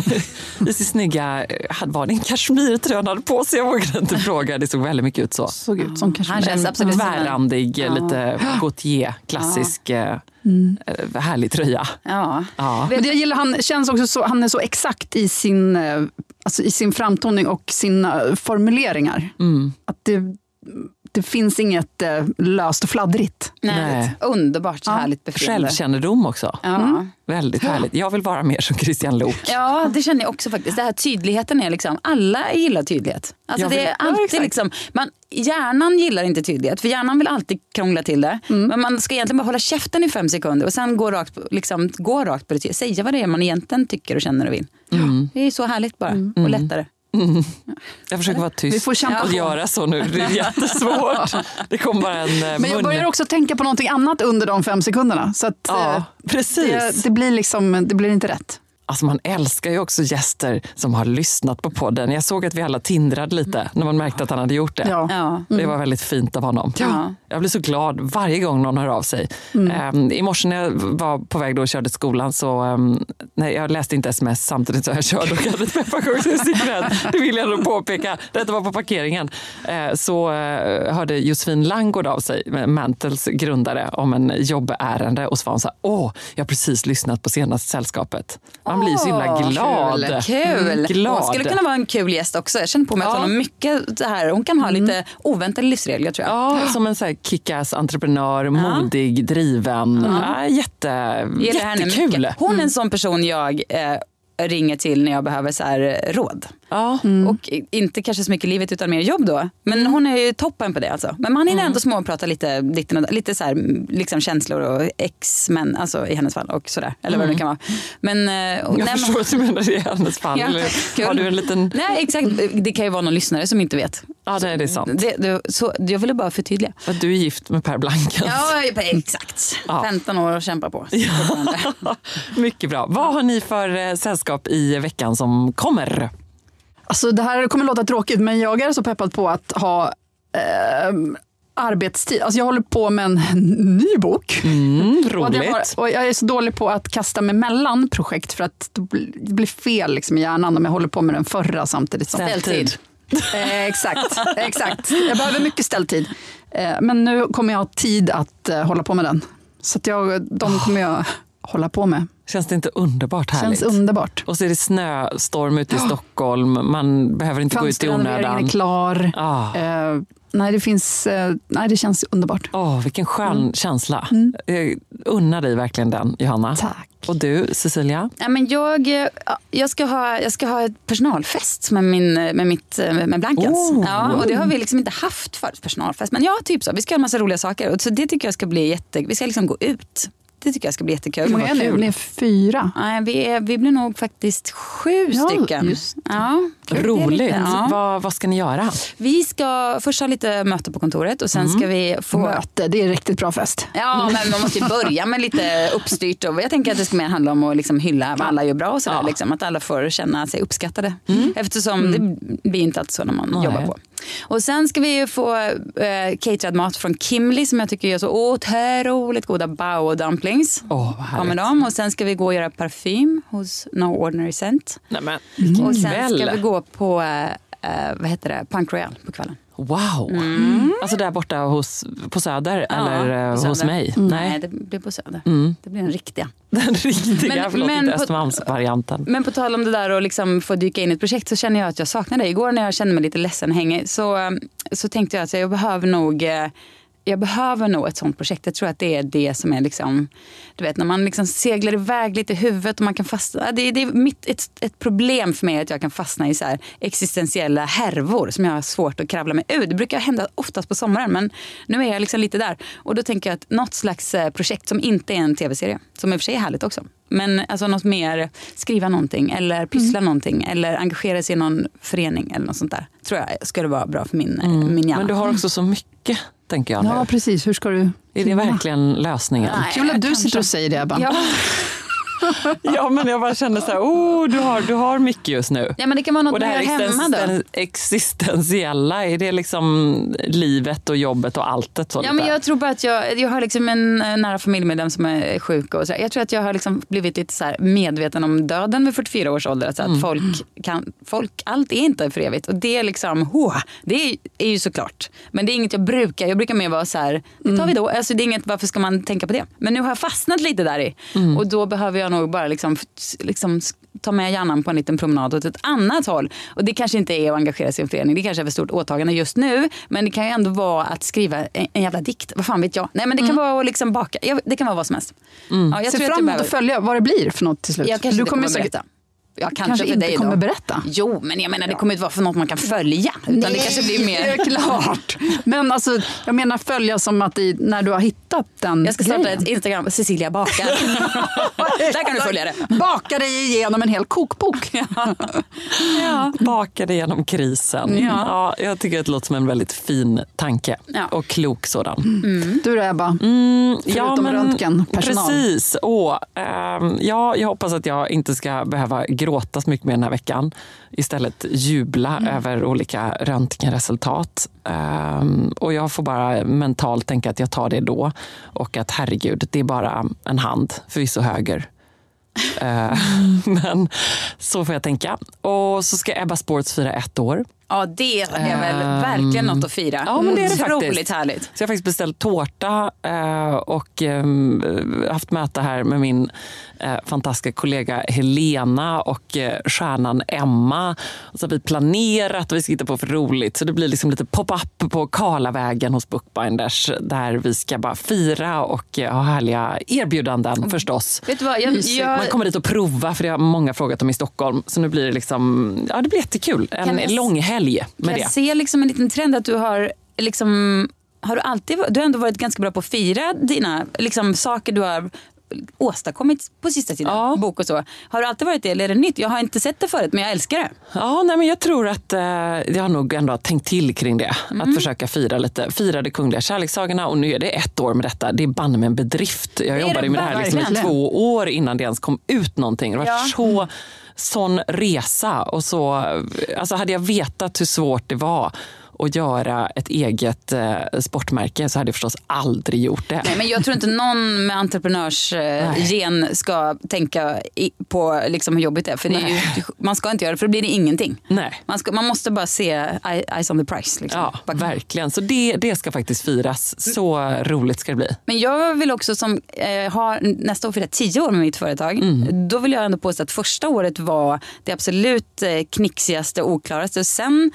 I sin snygga, hade- var det en kashmirtröja han hade på sig? Jag vågade inte fråga. Det såg väldigt mycket ut så. Såg ut som kanske Han känns En absolut tvärrandig, Ja. lite Gautier, klassisk, eh, eh, härlig tröja. Ja. Ja. Men det jag gillar, han känns också så, han är så exakt i sin, eh, alltså i sin framtoning och sina formuleringar. Mm. Att det, det finns inget eh, löst och fladdrigt. Nej. Nej. Underbart härligt befriande. Självkännedom också. Ja. Väldigt härligt. Jag vill vara mer som Christian Lok. Ja, det känner jag också faktiskt. Det här tydligheten är liksom, alla gillar tydlighet. Alltså Jag det vill- är ja, alltid exakt. liksom, man, hjärnan gillar inte tydlighet, för hjärnan vill alltid krångla till det. Men man ska egentligen bara hålla käften i fem sekunder och sen gå rakt, på- liksom, gå rakt på det. Säga vad det är man egentligen tycker och känner och vill. Det är så härligt bara, och lättare. Jag försöker vara tyst Vi får kämpa och på. göra så nu. Det är jättesvårt. Det kommer bara en eh, Men jag mun. börjar också tänka på någonting annat under de fem sekunderna. Så att, Ja, eh, precis. det, det, blir liksom, det blir inte rätt. Alltså man älskar ju också gäster som har lyssnat på podden. Jag såg att vi alla tindrade lite när man märkte att han hade gjort det. Ja. Ja. Det var väldigt fint av honom. Ja. Jag blir så glad varje gång någon hör av sig. Um, I morse när jag var på väg då och körde skolan så, um, nej, jag läste inte sms samtidigt som jag körde och hade ett pepparkakshus i knät. Det vill jag nog påpeka. Detta var på parkeringen. Eh, så eh, hörde Josefin Langgård av sig, Mantels grundare, om en jobbärende och så var hon så här, åh, jag har precis lyssnat på senaste sällskapet. Man blir så himla glad. Kul! Mm, kul. glad. Hon skulle kunna vara en kul gäst också. Jag känner på mig att Ja. hon har mycket det här. Hon kan ha lite oväntade livsregler tror jag. Ja, som en så här kick-ass entreprenör, modig, driven. Ja, jätte, jättekul. Hon är en sån person jag eh, ringer till när jag behöver så råd. Ja. Och i- inte kanske så mycket livet utan mer jobb då. Men hon är ju toppen på det alltså. Men man hinner ändå småprata lite, lite, lite så här, liksom känslor och ex-män, alltså i hennes fall och sådär. Eller vad det nu kan vara. Men, eh, och- Jag nej, förstår vad du menar i hennes fall. Ja. Har du en liten... Nej exakt, det kan ju vara någon lyssnare som inte vet. Ja, nej, det är sant. Det, det, så, jag ville bara förtydliga. Att du är gift med Per Blankens. Ja, exakt. Ja. 15 år och kämpa på. Mycket bra. Vad har ni för eh, sällskap i veckan som kommer? Alltså, det här kommer låta tråkigt, men jag är så peppad på att ha eh, arbetstid. Alltså jag håller på med en ny bok. Mm, och, det roligt. var, och jag är så dålig på att kasta mig mellan projekt för att det blir- fel liksom i hjärnan om jag håller på med den förra samtidigt. som- Ställtid. Eh, exakt, exakt. Jag behöver mycket ställtid. Eh, men nu kommer jag ha tid att eh, hålla på med den. Så att jag, de kommer jag hålla på med. Känns det inte underbart härligt? Känns underbart. Och så är det snöstorm ute i Stockholm. Man behöver inte gå ut i Fönsterrenoveringen onödan. är klar. Ah. Eh, nej, det finns, eh, nej, det känns underbart. Åh, vilken skön Mm. känsla. Jag unnar dig verkligen den, Johanna. Tack. Och du, Cecilia? Ja, men jag, eh, jag, ska ha, jag ska ha ett personalfest med, min, med, mitt, eh, med Blankens. Oh. Ja, och det har vi liksom inte haft förut, personalfest. Men ja, typ så. Vi ska göra en massa roliga saker. Och så det tycker jag ska bli jätte... Vi ska liksom gå ut. Det tycker jag ska bli jättekul. Hur många är ni? Ni är fyra. Nej, vi, är, vi blir nog faktiskt sju Ja, stycken. just Ja, det är Roligt. ja. Vad, vad ska ni göra? Vi ska först ha lite möte på kontoret och sen ska vi få... Möte, det är riktigt bra fest. Ja, men man måste ju börja med lite uppstyrt. Och jag tänker att det ska mer handla om att liksom hylla vad alla gör bra och sådär. Liksom, att alla får känna sig uppskattade. Eftersom det blir inte alltid så när man Nej. jobbar på. Och sen ska vi ju få eh, caterad mat från Kimli som jag tycker gör så otroligt goda bao dumplings. Åh, vad Ja, med dem. Och sen ska vi gå och göra parfym hos No Ordinary Scent. Nej, men, Och sen ska vi gå på eh, eh, vad heter det? Punk Royal på kvällen. Wow! Alltså där borta hos, på Söder eller eh, på hos Söder. mig? Mm. Nej. Det blir på Söder. Mm. Det blir den riktiga. Den riktiga, Men- förlåt, men inte Östermalmsvarianten. Men på tal om det där att liksom få dyka in i ett projekt så känner jag att jag saknar det. Igår när jag kände mig lite ledsen hängig så, eh, så tänkte jag att jag behöver nog eh, jag behöver nog ett sånt projekt. Jag tror att det är det som är liksom, du vet när man liksom seglar iväg lite i huvudet och man kan fastna. Det, är- det är mitt, ett, ett problem för mig att jag kan fastna i så här existentiella härvor som jag har svårt att kravla mig ur. Det brukar hända oftast på sommaren men nu är jag liksom lite där. Och då tänker jag att något slags eh, projekt som inte är en tv-serie, som i och för sig är härligt också. Men alltså något mer, skriva någonting eller pyssla någonting eller engagera sig i någon förening eller något sånt där. Tror jag skulle vara bra för min, eh, min hjärna. Men du har också så mycket, tänker jag nu. Ja, precis. Hur ska du... Är det verkligen lösningen? Nej, Kul att du kanske. sitter och säger det, Ebba. Ja. Ja, men jag bara känner så här, oh, du har, du har mycket just nu. ja men det kan vara något Och det här gör hemma då. existen- existentiella, är det liksom livet och jobbet och alltet? Så Ja, men jag tror bara att jag, jag har liksom en nära familjemedlem som är sjuk. Och så. Jag tror att jag har liksom blivit lite så medveten om döden vid 44 års ålder. Alltså att Mm. folk kan, folk, allt är inte för evigt. Och det är liksom, oh, det är, är ju såklart. Men det är inget jag brukar. Jag brukar mer vara så här, det tar vi då. Alltså, det är inget, varför ska man tänka på det? Men nu har jag fastnat lite där i. Mm. Och då behöver jag nog bara liksom, liksom ta med hjärnan på en liten promenad åt ett annat håll. Och det kanske inte är att engagera sig i en förening. Det kanske är för stort åtagande just nu. Men det kan ju ändå vara att skriva en, en jävla dikt. Vad fan vet jag? Nej men det kan vara att liksom baka. Det kan vara vad som helst. Ja, jag Se fram jag emot att följa vad det blir för något till slut. Jag kanske du inte kommer säkert- berätta. Ja, kanske, kanske för inte dig kommer då. berätta. Jo, men jag menar det kommer inte vara för något man kan följa. Utan det kanske blir mer... Det är klart. Men alltså, jag menar följa som att i, när du har hittat den Jag ska starta grejen. ett Instagram, Cecilia bakar. Där kan du följa det. Baka dig igenom en hel kokbok. Ja. Bakade genom krisen. Ja. jag tycker att det låter som en väldigt fin tanke. Ja. Och klok sådan. Mm. Du då Ebba? Mm, Förutom röntgenpersonal. Precis. Och, ehm, ja, jag hoppas att jag inte ska behöva gråta så mycket mer den här veckan. Istället jubla Mm. över olika röntgenresultat. Ehm, och jag får bara mentalt tänka att jag tar det då. Och att herregud, det är bara en hand, förvisso höger. Eh, Men så får jag tänka. Och så ska Ebba Sports fira ett år. Ja, det är väl Ehm, verkligen något att fira. Ja, men det är det Otroligt faktiskt. härligt. Så jag har faktiskt beställt tårta eh, och eh, haft möte här med min eh, fantastiska kollega Helena och eh, stjärnan Emma. Och så har vi planerat och vi ska hitta på för roligt. Så det blir liksom lite pop-up på Karlavägen hos Bookbinders där vi ska bara fira och ha härliga erbjudanden förstås. Vet du vad, jag, jag, Man kommer dit och prova för det har många frågat om i Stockholm. Så nu blir det liksom, ja det blir jättekul. En jag- lång helg med jag det. ser liksom en liten trend att du har liksom har du alltid du har ändå varit ganska bra på att fira dina liksom, saker du har åstadkommit på sista tiden, bok och så. Har du alltid varit det eller är det nytt? Jag har inte sett det förut men jag älskar det. Ja, nej, men jag tror att eh, jag har nog ändå tänkt till kring det. Mm. Att försöka fira lite. Fira det kungliga kärlekssagorna och nu är det ett år med detta. Det är banne med en bedrift. Jag jobbade det med det här liksom i två år innan det ens kom ut någonting. Det var Ja. så sån resa. Och så, alltså hade jag vetat hur svårt det var och göra ett eget eh, sportmärke så hade jag förstås aldrig gjort det. Nej, men jag tror inte någon med entreprenörsgen ska tänka i, på liksom hur jobbigt det är. För det är ju, man ska inte göra det för då blir det ingenting. Nej. Man, ska, man måste bara se eyes on the price. Liksom. Ja, verkligen. Så det, det ska faktiskt firas. Så roligt ska det bli. Men jag vill också som eh, har nästa år fira tio år med mitt företag. Mm. Då vill jag ändå påstå att första året var det absolut eh, knixigaste och oklaraste. Sen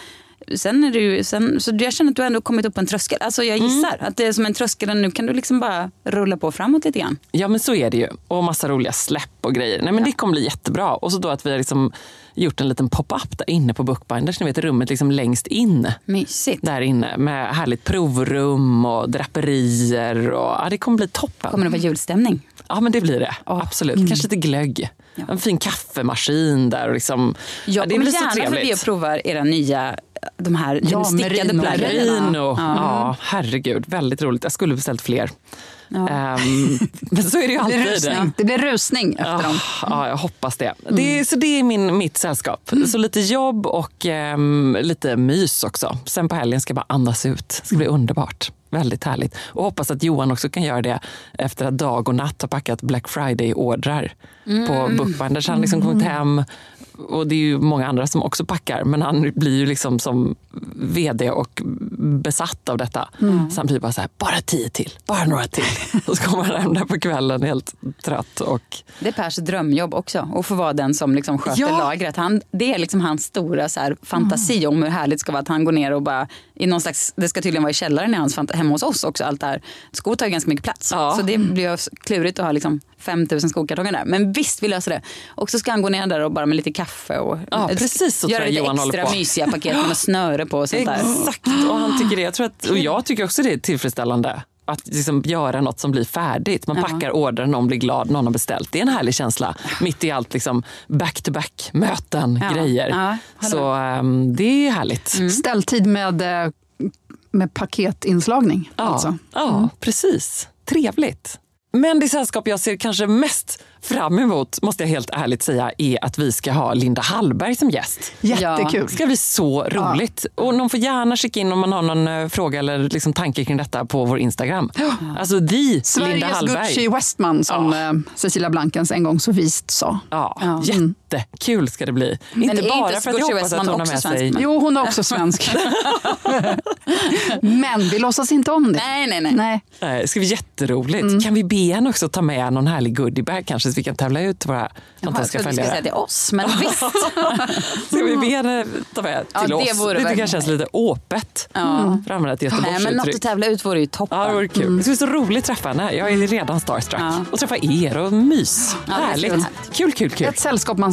Sen är det ju, sen, så jag känner att du ändå kommit upp på en tröskel. Alltså jag gissar att det är som en tröskel och nu kan du liksom bara rulla på framåt lite grann. Ja men så är det ju. Och massa roliga släpp och grejer. Nej men det kommer bli jättebra. Och så då att vi har liksom gjort en liten pop-up där inne på Bookbinders. Ni vet rummet liksom längst in. Mysigt. Där inne med härligt provrum och draperier. Och, ja, det kommer bli toppen. Kommer det vara julstämning? Ja men det blir det. Absolut. Kanske lite glögg. En fin kaffemaskin där. Och liksom, Jag ja, det kommer blir så gärna förbi trevligt. och provar era nya de här Ja, stickade merino. plaggen. Merino. Ja. herregud. Väldigt roligt. Jag skulle beställt fler. Ehm, men så är det ju Det blir alltid. rusning, det blir rusning efter Ja, dem. ja, jag hoppas det. det så det är min, mitt sällskap. Så lite jobb och ehm, lite mys också. Sen på helgen ska jag bara andas ut. Det ska bli underbart. Väldigt härligt. Och hoppas att Johan också kan göra det efter att Dag och Natt har packat Black Friday-ordrar på Mm. Bookbinders. Han har liksom kommit hem och det är ju många andra som också packar men han blir ju liksom som vd och besatt av detta. Mm. Så han blir bara så här, bara tio till, bara några till. Och så kommer han hem där på kvällen helt trött och Det är Pers drömjobb också, att få vara den som liksom sköter Ja. lagret. Han, det är liksom hans stora så här, fantasi om hur härligt det ska vara att han går ner och bara i någon slags, det ska tydligen vara i källaren i hans hemma hos oss också. Allt det här. Skor tar ju ganska mycket plats. Ja. Så det blir ju klurigt att ha liksom 5000 skokartonger där. Men visst, vi löser det. Och så ska han gå ner där och bara med lite kaffe och Ja, precis så göra tror jag lite Johan håller extra på. mysiga paket med snöre på och sånt där. Exakt, och han tycker det. Jag tror att, och jag tycker också det är tillfredsställande. Att liksom göra något som blir färdigt. Man Ja. packar ordern, någon blir glad, någon har beställt. Det är en härlig känsla. Mitt i allt liksom back-to-back, möten, Ja. grejer. Ja, Så ehm, det är härligt. Mm. Ställtid med, eh, med paketinslagning. Ja, Alltså. ja precis. Trevligt. Men det sällskap jag ser kanske mest fram emot, måste jag helt ärligt säga, är att vi ska ha Linda Hallberg som gäst. Jättekul. Det ska bli så roligt. Och någon får gärna skicka in om man har någon eh, fråga eller liksom tanke kring detta på vår Instagram. Alltså the Linda Sveriges Hallberg. Gucci Westman som eh, Cecilia Blankens en gång så vist sa. Ja, jättekul ska det bli. Men inte bara inte för att jag hoppas att hon har också med svensk, sig... men- Jo, hon är också svensk. Men vi låtsas inte om det. Nej, nej, nej. Nej. Nej, Det ska bli jätteroligt. Kan vi be henne också ta med någon härlig goodiebag kanske så vi kan tävla ut våra Jaha, jag fantastiska trodde du följare? säga till oss, men visst. Ska vi be henne ta med Ja, till det oss? vore det tycker jag känns lite åpet. Ja. För att använda ett Nej, men något att Göteborgsuttryck. tävla ut vore ju toppen. Ja, det vore kul. Det ska bli så roligt att träffa henne. Jag är redan starstruck. Och träffa er och mys. Ja, det är Härligt. kul. Kul, kul, kul. Ett sällskap man